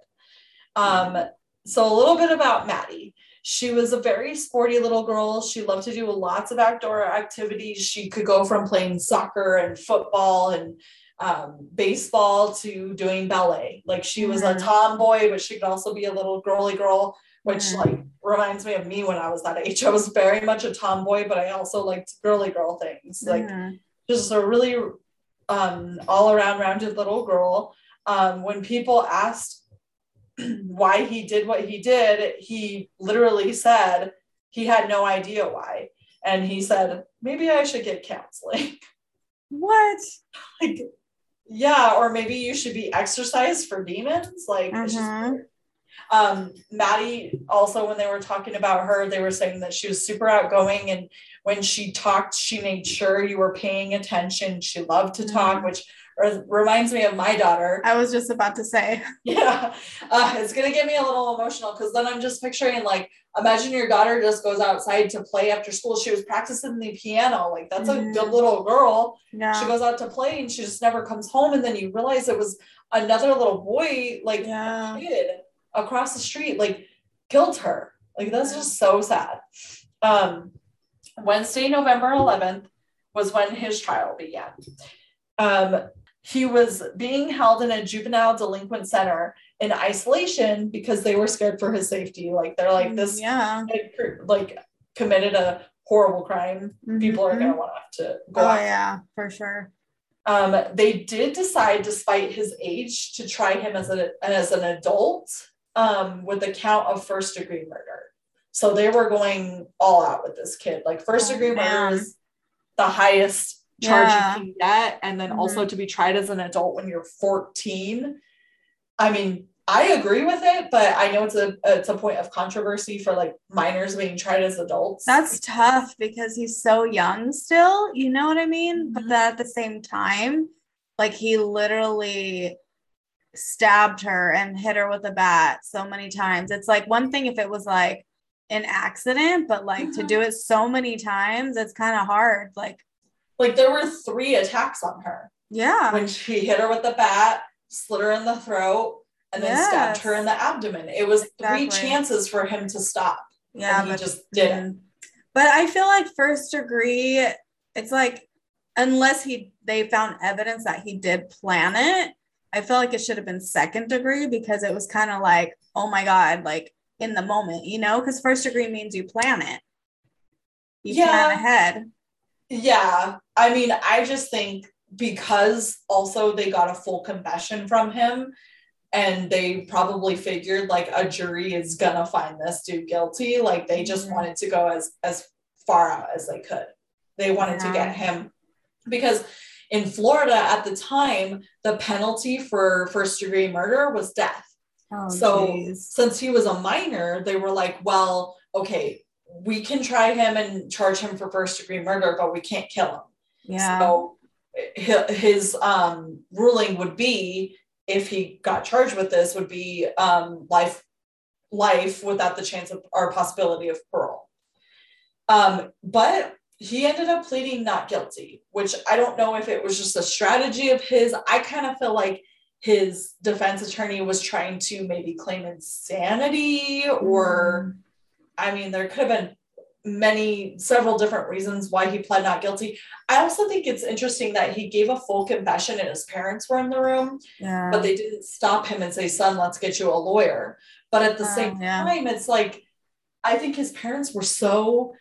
Um, so, a little bit about Maddie. She was a very sporty little girl. She loved to do lots of outdoor activities. She could go from playing soccer and football and um, baseball to doing ballet. Like she was a Mhm. tomboy, but she could also be a little girly girl, which Mhm. like reminds me of me when I was that age. I was very much a tomboy, but I also liked girly girl things. Like Mhm. Just a really um, all around rounded little girl. Um, when people asked why he did what he did, he literally said he had no idea why. And he said, maybe I should get counseling. what? like, yeah, or maybe you should be exercised for demons. Like, it's just Mhm. Um, Maddie also, when they were talking about her, they were saying that she was super outgoing and when she talked, she made sure you were paying attention. She loved to talk, Mhm. which reminds me of my daughter. I was just about to say. Yeah, uh, it's gonna get me a little emotional because then I'm just picturing like, imagine your daughter just goes outside to play after school. She was practicing the piano, like that's a Mhm. good little girl. She goes out to play and she just never comes home, and then you realize it was another little boy, like Yeah. kid across the street, like killed her. Like that's just so sad. Um, Wednesday, November 11th was when his trial began. Um, he was being held in a juvenile delinquent center in isolation because they were scared for his safety. Like they're like this, Yeah. like committed a horrible crime. People are gonna want to go. Oh after yeah, for sure. um, they did decide, despite his age, to try him as, a, as an adult um, with the count of first degree murder. So they were going all out with this kid. Like first Oh, degree man. murder is the highest charge Yeah. you can get, and then Mhm. also to be tried as an adult when you're 14. I mean, I agree with it, but I know it's a it's a point of controversy for like minors being tried as adults. That's tough because he's so young still, you know what I mean? But Mhm. then at the same time, like he literally stabbed her and hit her with a bat so many times. It's like one thing if it was like an accident, but like to Mhm. do it so many times, it's kind of hard. Like, like there were three attacks on her. yeah. when she hit her with the bat, slit her in the throat, and then stabbed her in the abdomen. It was three chances for him to stop. Yeah, and he just didn't. mm. But I feel like first degree, it's like unless he they found evidence that he did plan it, I feel like it should have been second degree because it was kind of like, oh my god, like in the moment, you know, because first degree means you plan it. You Yeah. plan ahead. Yeah. I mean, I just think because also they got a full confession from him and they probably figured like a jury is gonna find this dude guilty. Like they just Mhm. wanted to go as as far out as they could. They wanted to get him because in Florida at the time, the penalty for first degree murder was death. Oh, So jeez. since he was a minor, they were like, well, okay, we can try him and charge him for first degree murder, but we can't kill him. yeah. So his um, ruling would be, if he got charged with this, would be um, life, life without the chance of or possibility of parole. Um, but he ended up pleading not guilty, which I don't know if it was just a strategy of his. I kind of feel like his defense attorney was trying to maybe claim insanity or I mean, there could have been many, several different reasons why he pled not guilty. I also think it's interesting that he gave a full confession and his parents were in the room, yeah. but they didn't stop him and say, son, let's get you a lawyer. But at the Oh, same yeah. time, it's like, I think his parents were so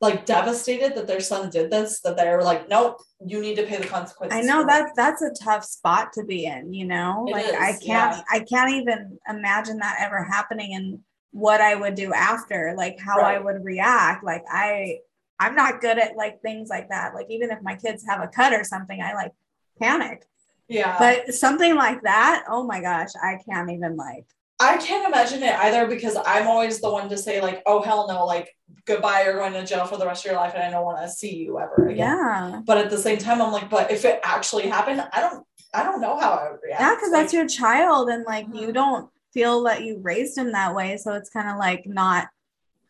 like devastated that their son did this that they're like nope you need to pay the consequences I know that that's a tough spot to be in, you know? It like is, I can't yeah. I can't even imagine that ever happening and what I would do after, like how I would react. Like I I'm not good at like things like that. Like even if my kids have a cut or something, I like panic. yeah But something like that, oh my gosh, I can't even like I can't imagine it either because I'm always the one to say like, oh hell no, like goodbye, you're going to jail for the rest of your life, and I don't want to see you ever again. yeah. But at the same time, I'm like, but if it actually happened, I don't, I don't know how I would react. Yeah, because Like, that's your child, and like you Mhm. don't feel that you raised him that way. So it's kind of like not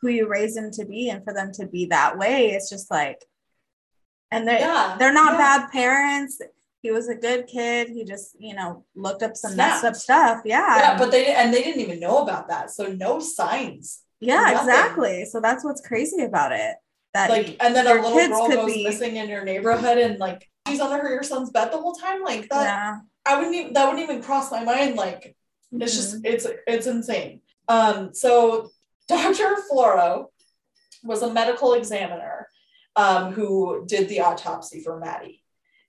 who you raised him to be, and for them to be that way, it's just like, and they're yeah, they're not yeah. bad parents. He was a good kid. He just, you know, looked up some messed up stuff. Yeah. Yeah, but they and they didn't even know about that, so no signs. yeah, nothing. exactly. So that's what's crazy about it. That Like, and then a little kids girl goes be- missing in your neighborhood, and like she's under her your son's bed the whole time. Like that, yeah. I wouldn't even that wouldn't even cross my mind. Like It's Mhm. just it's it's insane. Um, so Dr. Floro was a medical examiner um, who did the autopsy for Maddie.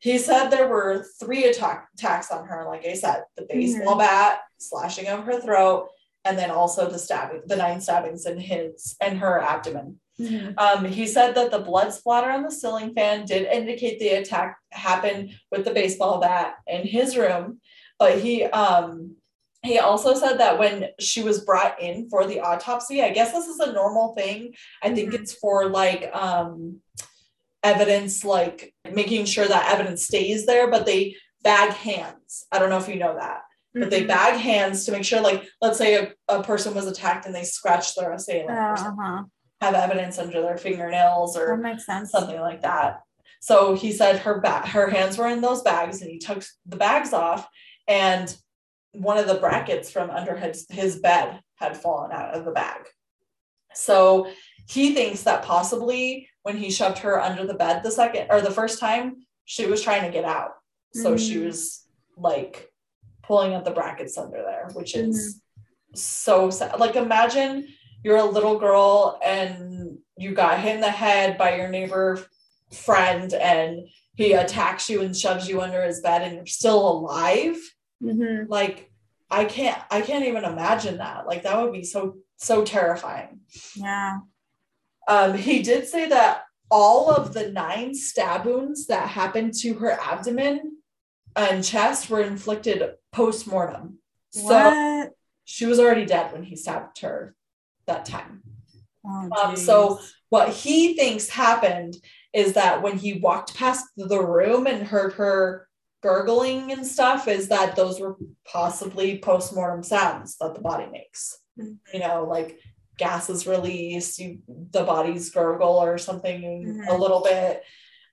He said there were three attack, attacks on her, like I said, the baseball bat, slashing of her throat, and then also the stabbing, the nine stabbings in his and her abdomen. Mhm. Um, he said that the blood splatter on the ceiling fan did indicate the attack happened with the baseball bat in his room, but he um he also said that when she was brought in for the autopsy, I guess this is a normal thing. I think Mhm. it's for like um evidence, like making sure that evidence stays there, but they bag hands. I don't know if you know that but they Mhm. bag hands to make sure like let's say a, a person was attacked and they scratched their assailant Uh-huh. have evidence under their fingernails or something like that so he said her back her hands were in those bags and he took the bags off and one of the brackets from under his, his bed had fallen out of the bag so he thinks that possibly when he shoved her under the bed the second or the first time she was trying to get out so she Mm. was like pulling at the brackets under there which is so sad like imagine you're a little girl and you got hit in the head by your neighbor friend and he attacks you and shoves you under his bed and you're still alive Mhm. like i can't i can't even imagine that like that would be so so terrifying Yeah. Um he did say that all of the nine stab wounds that happened to her abdomen and chest were inflicted post-mortem so she was already dead when he stabbed her that time Oh, Um, so what he thinks happened is that when he walked past the room and heard her gurgling and stuff, is that those were possibly post-mortem sounds that the body makes. Mhm. You know, like gas is released, you the body's gurgle or something Mhm. a little bit.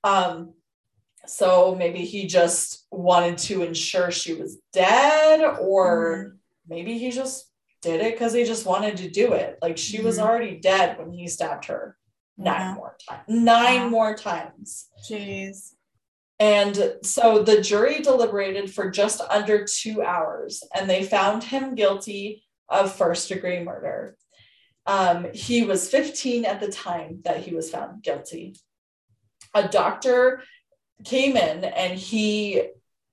Um, so maybe he just wanted to ensure she was dead, or maybe he just did it because he just wanted to do it. Like she was Mhm. already dead when he stabbed her nine Yeah. more times. Nine Wow. more times. Jeez. And so the jury deliberated for just under two hours and they found him guilty of first degree murder. Um, he was 15 at the time that he was found guilty. A doctor came in and he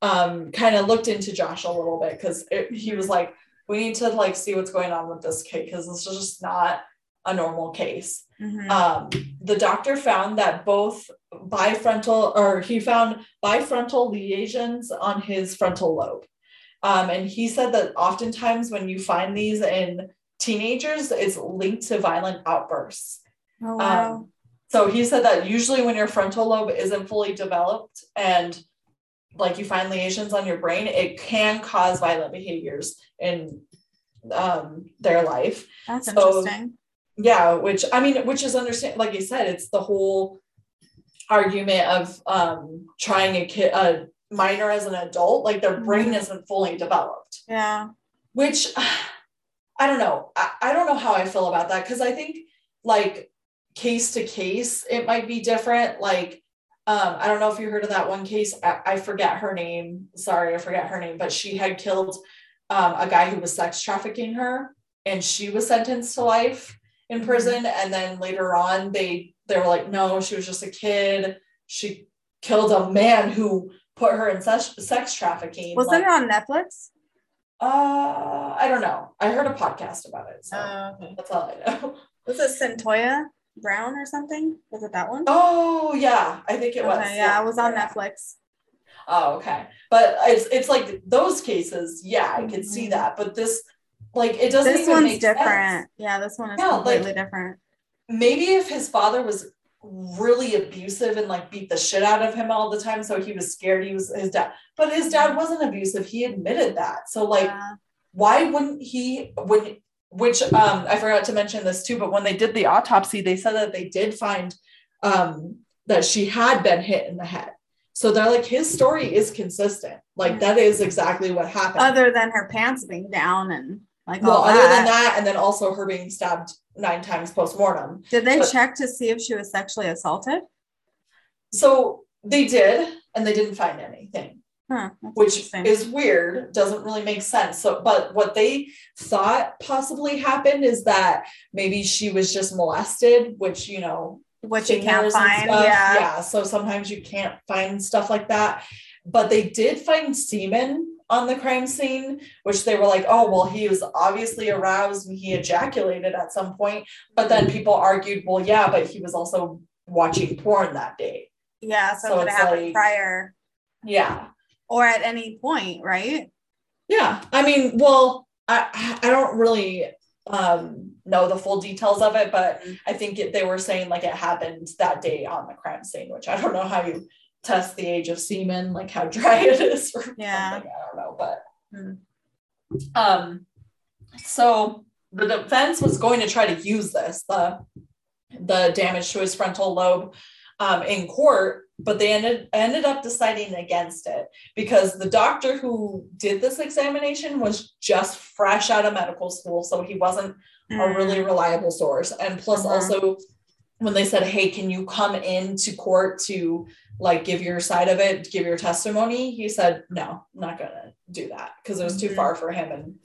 um, kind of looked into Josh a little bit because he was like, we need to like see what's going on with this kid because this is just not a normal case Mhm. um, the doctor found that both bifrontal or he found bifrontal lesions on his frontal lobe um, and he said that oftentimes when you find these in teenagers it's linked to violent outbursts oh wow. um, so he said that usually when your frontal lobe isn't fully developed and like you find lesions on your brain it can cause violent behaviors in um, their life That's so- interesting. yeah which i mean which is understand like you said it's the whole argument of um trying a kid a minor as an adult like their brain Mhm. isn't fully developed Yeah. which i don't know i, I don't know how i feel about that because i think like case to case it might be different like um i don't know if you heard of that one case i, I forget her name sorry i forget her name but she had killed um, a guy who was sex trafficking her and she was sentenced to life in Mhm. prison and then later on they they were like, no, she was just a kid. She killed a man who put her in sex, sex trafficking. Wasn't like, it on Netflix? Uh, I don't know. I heard a podcast about it, so Oh, okay. that's all I know. Was it Cyntoia Brown or something? Was it that one? Oh yeah, I think it was. Okay, yeah, it was on Netflix. Oh, okay. But it's it's like those cases, yeah, I can see Mhm. that. But this, like, it doesn't This one's make sense. different. Yeah, this one is Yeah, like- completely different. Maybe if his father was really abusive and like beat the shit out of him all the time, so he was scared he was his dad. But his dad wasn't abusive. He admitted that. So like, Yeah. why wouldn't he when which um I forgot to mention this too, but when they did the autopsy, they said that they did find um that she had been hit in the head. So they're like his story is consistent. Like that is exactly what happened. Other than her pants being down and like well, other that. than that, and then also her being stabbed nine times post-mortem. Did they but- check to see if she was sexually assaulted? So they did, and they didn't find anything. Huh, which is weird doesn't really make sense so but what they thought possibly happened is that maybe she was just molested which you know what you can't find. Yeah. yeah so sometimes you can't find stuff like that but they did find semen on the crime scene which they were like oh well he was obviously aroused and he ejaculated at some point. But then people argued well yeah but he was also watching porn that day. Yeah, so, So it could it's happen like- prior. Yeah. Or at any point, right? Yeah, I mean, well, I I don't really um know the full details of it, but I think it, they were saying like it happened that day on the crime scene, which I don't know how you test the age of semen, like how dry it is or Yeah. something. I don't know, but Hmm. um, so the defense was going to try to use this the the damage to his frontal lobe um, in court, but they ended ended up deciding against it because the doctor who did this examination was just fresh out of medical school, so he wasn't a really reliable source. And plus, Mhm. also when they said, "Hey, can you come into court to like give your side of it, give your testimony?" He said, "No, I'm not gonna do that because it was too Mhm. far for him." And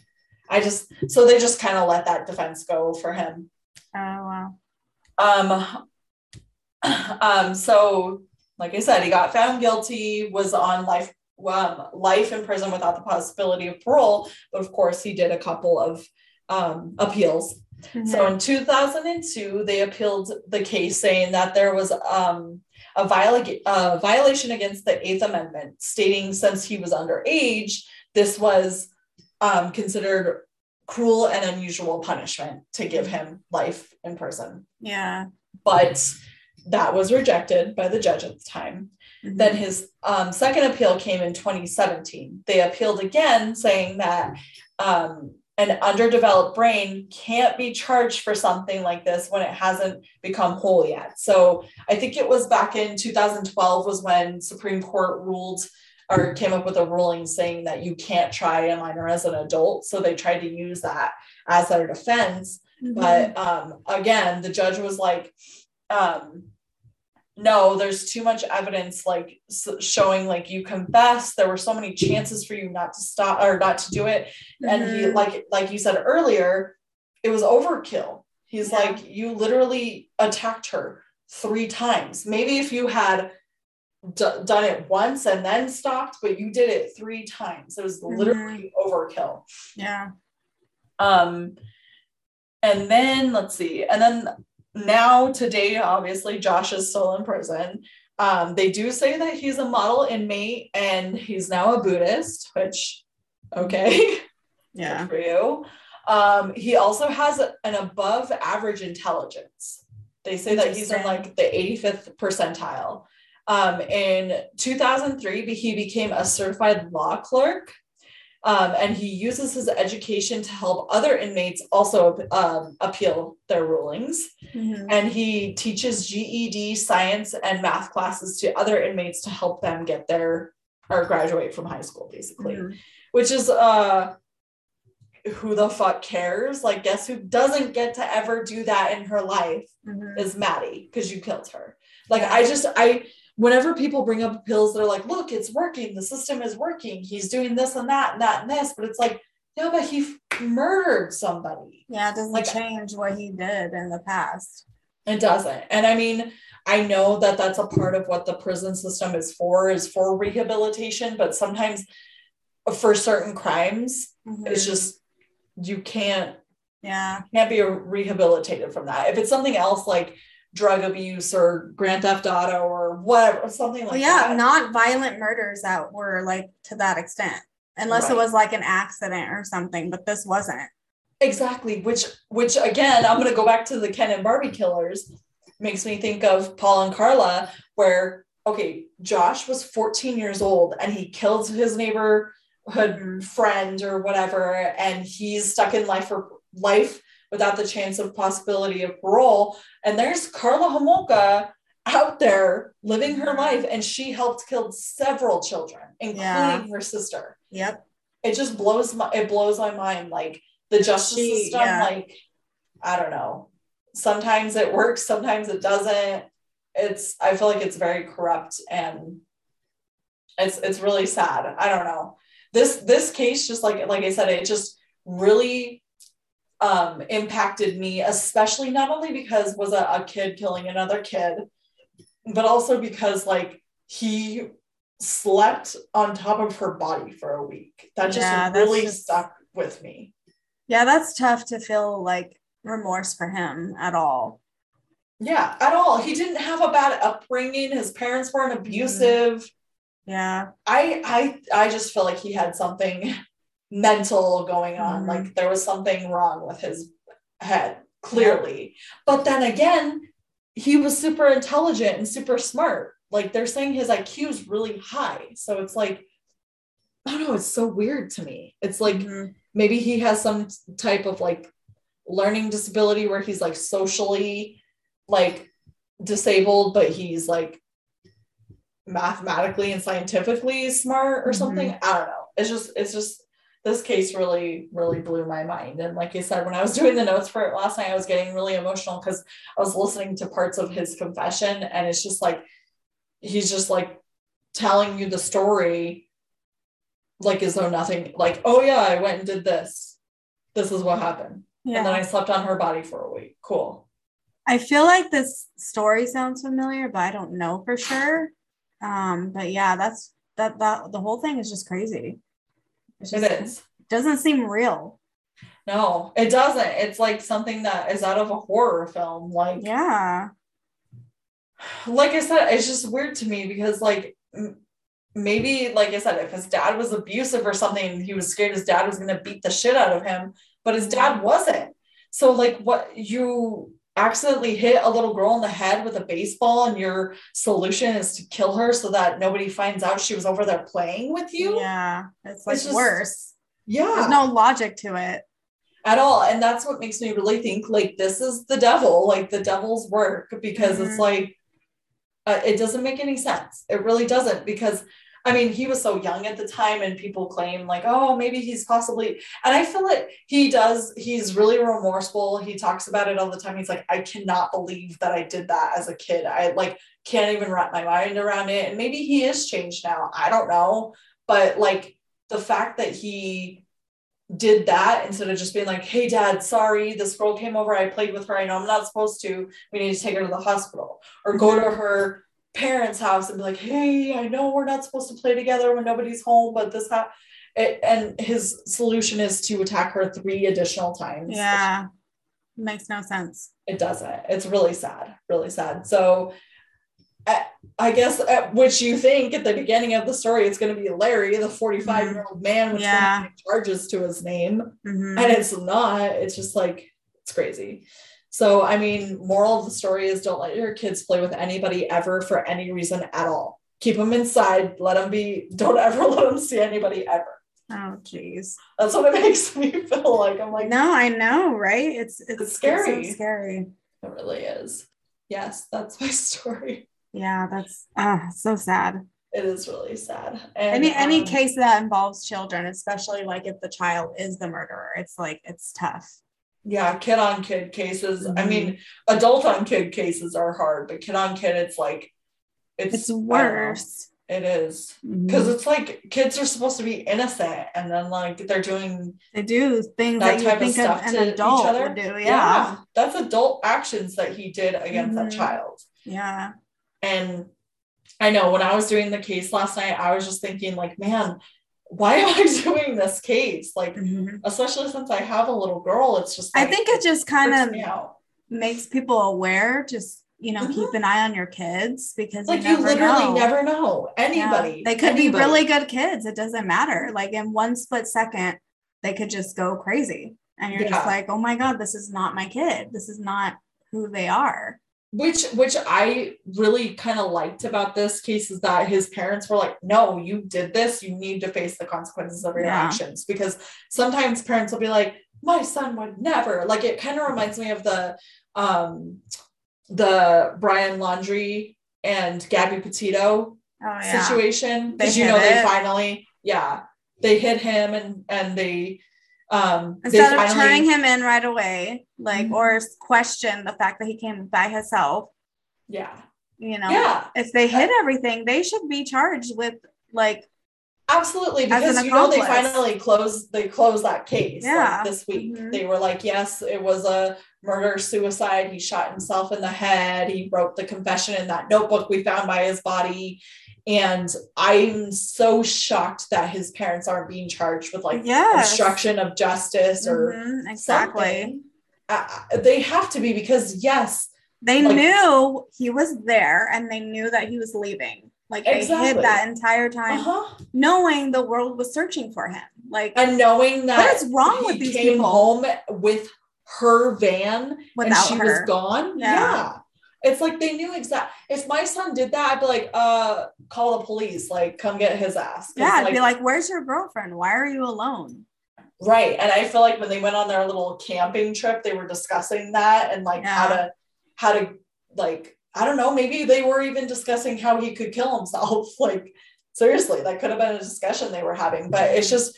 I just so they just kind of let that defense go for him. Oh wow. Um, um, so like I said, he got found guilty, was on life um, life in prison without the possibility of parole, but of course he did a couple of um, appeals. So in 2002, they appealed the case saying that there was um, a, viola- a violation against the Eighth Amendment, stating since he was underage, this was um, considered cruel and unusual punishment to give him life in prison. yeah. But that was rejected by the judge at the time. Mhm. Then his um, second appeal came in 2017. They appealed again, saying that um, an underdeveloped brain can't be charged for something like this when it hasn't become whole yet. So I think it was back in 2012 was when Supreme Court ruled or came up with a ruling saying that you can't try a minor as an adult. So they tried to use that as their defense Mhm. but um again the judge was like um no there's too much evidence like showing like you confess. There were so many chances for you not to stop or not to do it. And he Mhm. like like you said earlier it was overkill. He's Yeah. like you literally attacked her three times. Maybe if you had d- done it once and then stopped but you did it three times. It was literally overkill. Yeah. um, and then let's see, and then now today, obviously, Josh is still in prison. Um, they do say that he's a model inmate and he's now a Buddhist, which okay, Yeah. for you. Um, he also has a- an above average intelligence. They say that he's in like the 85th percentile. Um, in 2003, he became a certified law clerk. Um, and he uses his education to help other inmates also um, appeal their rulings. Mhm. And he teaches GED, science, and math classes to other inmates to help them get their or graduate from high school, basically Mhm. which is uh who the fuck cares like guess who doesn't get to ever do that in her life Mhm. is maddie because you killed her like i just i whenever people bring up Phillips they're like look it's working the system is working he's doing this and that and that and this but it's like yeah but he f- murdered somebody Yeah, it doesn't Like- change what he did in the past. It doesn't. And I mean, I know that that's a part of what the prison system is for, is for rehabilitation, but sometimes for certain crimes, Mhm. it's just you can't yeah. can't be rehabilitated from that. If it's something else like drug abuse or grand theft auto or whatever, something like Well, yeah, that. not violent murders that were like to that extent, unless it was like an accident or something. But this wasn't. Exactly, which which again, I'm gonna go back to the Ken and Barbie killers. Makes me think of Paul and Karla, where okay, Josh was 14 years old and he killed his neighborhood friend or whatever, and he's stuck in life for life without the chance of possibility of parole. And there's Karla Homolka out there living her life, and she helped kill several children, including Yeah. her sister Yep. it just blows my it blows my mind like the justice She- system yeah. like i don't know sometimes it works sometimes it doesn't it's i feel like it's very corrupt and it's it's really sad i don't know this this case just like like i said it just really um impacted me especially not only because was a, a kid killing another kid but also because like he slept on top of her body for a week. That just Yeah, that's really just- stuck with me. Yeah, that's tough to feel like remorse for him at all. yeah at all. He didn't have a bad upbringing. His parents weren't abusive. Yeah. I I I just feel like he had something mental going on. Mhm. Like there was something wrong with his head, clearly. But then again, he was super intelligent and super smart. Like they're saying his IQ is really high. So it's like, I don't know, it's so weird to me. It's like Mhm. maybe he has some type of like learning disability where he's like socially like disabled, but he's like mathematically and scientifically smart or something. I don't know. It's just it's just this case really really blew my mind. And like I said, when I was doing the notes for it last night, I was getting really emotional because I was listening to parts of his confession, and it's just like he's just like telling you the story like as though nothing like oh yeah i went and did this this is what happened and then i slept on her body for a week cool I feel like this story sounds familiar, but I don't know for sure. Um, but yeah, that's that that the whole thing is just crazy. Just, it is doesn't seem real. no it doesn't it's like something that is out of a horror film like Yeah. like i said it's just weird to me because like maybe like i said if his dad was abusive or something he was scared his dad was going to beat the shit out of him but his dad wasn't so like what you accidentally hit a little girl in the head with a baseball and your solution is to kill her so that nobody finds out she was over there playing with you Yeah. It's like It's just- worse. yeah There's no logic to it. at all and that's what makes me really think like this is the devil like the devil's work because it's Mhm. like uh, it doesn't make any sense it really doesn't because i mean he was so young at the time and people claim like oh maybe he's possibly and i feel like he does he's really remorseful he talks about it all the time he's like i cannot believe that i did that as a kid i like can't even wrap my mind around it and maybe he is changed now i don't know but like the fact that he did that instead of just being like, hey, dad, sorry, this girl came over. I played with her. I know I'm not supposed to. We need to take her to the hospital. Or go to her parents' house and be like, hey, I know we're not supposed to play together when nobody's home, but this ha-. It, and his solution is to attack her three additional times. Yeah. Makes no sense. It doesn't. It's really sad, really sad. So, I, I guess uh, which you think at the beginning of the story, it's going to be Larry, the 45 year old man with Yeah. charges to his name Mhm. and it's not it's just like it's crazy so i mean moral of the story is don't let your kids play with anybody ever for any reason at all keep them inside let them be don't ever let them see anybody ever Oh jeez. that's what it makes me feel like i'm like No, I know, right? It's it's, It's scary. It's so scary. it really is yes that's my story Yeah, that's uh so sad. it is really sad and Any any um, case that involves children, especially like if the child is the murderer, it's like it's tough. Yeah kid on kid cases i Mhm. mean adult on kid cases are hard but kid on kid it's like it's It's I know. worse. It is because it's like kids are supposed to be innocent, and then like they're doing they do things that that, you type of think of stuff an to each adult other. do. Yeah. that's adult actions that he did against that Mhm. child. Yeah. And I know when I was doing the case last night, I was just thinking, like, man, why am I doing this case? Like, Mhm. especially since I have a little girl, it's just I think it just kind of makes people aware. Just you know, Mhm. keep an eye on your kids because Like you, you literally know. never know Yeah. anybody. They could be really good kids. It doesn't matter. Like in one split second, they could just go crazy. And you're Yeah. just like, oh my God, this is not my kid. This is not who they are. Which which I really kind of liked about this case is that his parents were like, no, you did this, you need to face the consequences of your Yeah. actions. Because sometimes parents will be like, my son would never. Like it kind of reminds me of the um the Brian Laundrie and Gabby Petito Oh yeah. situation. Because you know they finally, yeah, they hit him and and they um Instead of turning him in right away, like Mhm. or question the fact that he came by himself, yeah. you know, Yeah. if they hit everything, they should be charged with like Absolutely, because you know they finally closed they closed that case like, Yeah. this week. Mhm. They were like, yes, it was a murder suicide. He shot himself in the head. He wrote the confession in that notebook we found by his body. And I'm so shocked that his parents aren't being charged with like yes. obstruction of justice or Mhm, exactly. something. Uh, they have to be because yes, They Like- knew he was there and they knew that he was leaving. Like they Exactly. hid that entire time, uh-huh. knowing the world was searching for him. Like and knowing that What is wrong he with these came people? home with her van without and she her. was gone. Yeah. Yeah. It's like they knew exact. If my son did that, I'd be like, uh, call the police, like come get his ass. Yeah, I'd be like, "Where's your girlfriend? Why are you alone?" right. And I feel like when they went on their little camping trip, they were discussing that and like how to how to like, I don't know, maybe they were even discussing how he could kill himself. like, seriously, that could have been a discussion they were having. But it's just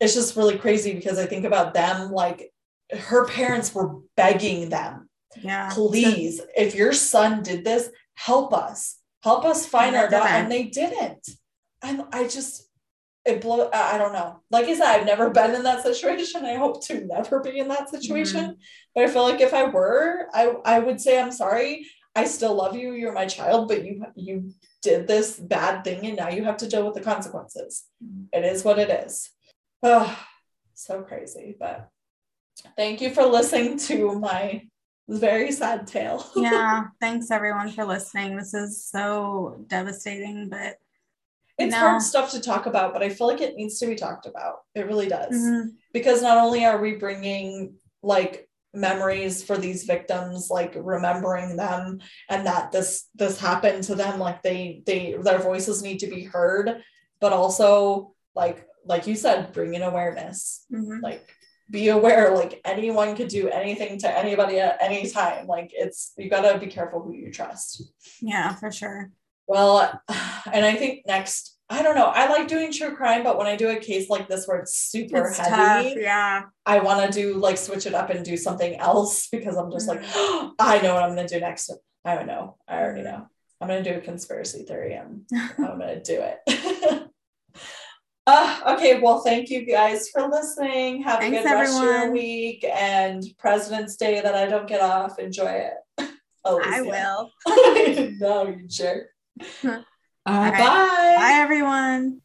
it's just really crazy because I think about them like her parents were begging them Yeah, please if your son did this help us. Help us find our daughter and they didn't. And i just it blow i don't know. Like i said i've never been in that situation. I hope to never be in that situation. Mm-hmm. but i feel like if i were i i would say i'm sorry. I still love you. You're my child but you you did this bad thing and now you have to deal with the consequences. Mhm. it is what it is. Oh so crazy but thank you for listening to my very sad tale yeah. Thanks everyone for listening. This is so devastating, but It's No. hard stuff to talk about, but I feel like it needs to be talked about. It really does. mhm, Because not only are we bringing like memories for these victims, like remembering them and that this this happened to them, like they they their voices need to be heard, but also like like you said, bringing awareness. mhm. Like be aware, like anyone could do anything to anybody at any time. Like it's you gotta be careful who you trust. yeah, for sure. Well, and I think next, I don't know. I like doing true crime, but when I do a case like this where it's super It's heavy, tough. Yeah, I want to do like switch it up and do something else because I'm just like, mm. I know what I'm gonna do next. I don't know. I already know. I'm gonna do a conspiracy theory and I'm gonna do it. uh, okay, well, thank you guys for listening. Have Thanks, a good rest of your week and President's Day that I don't get off. Enjoy it. I yeah. will. no, you jerk. All right. bye. Bye everyone.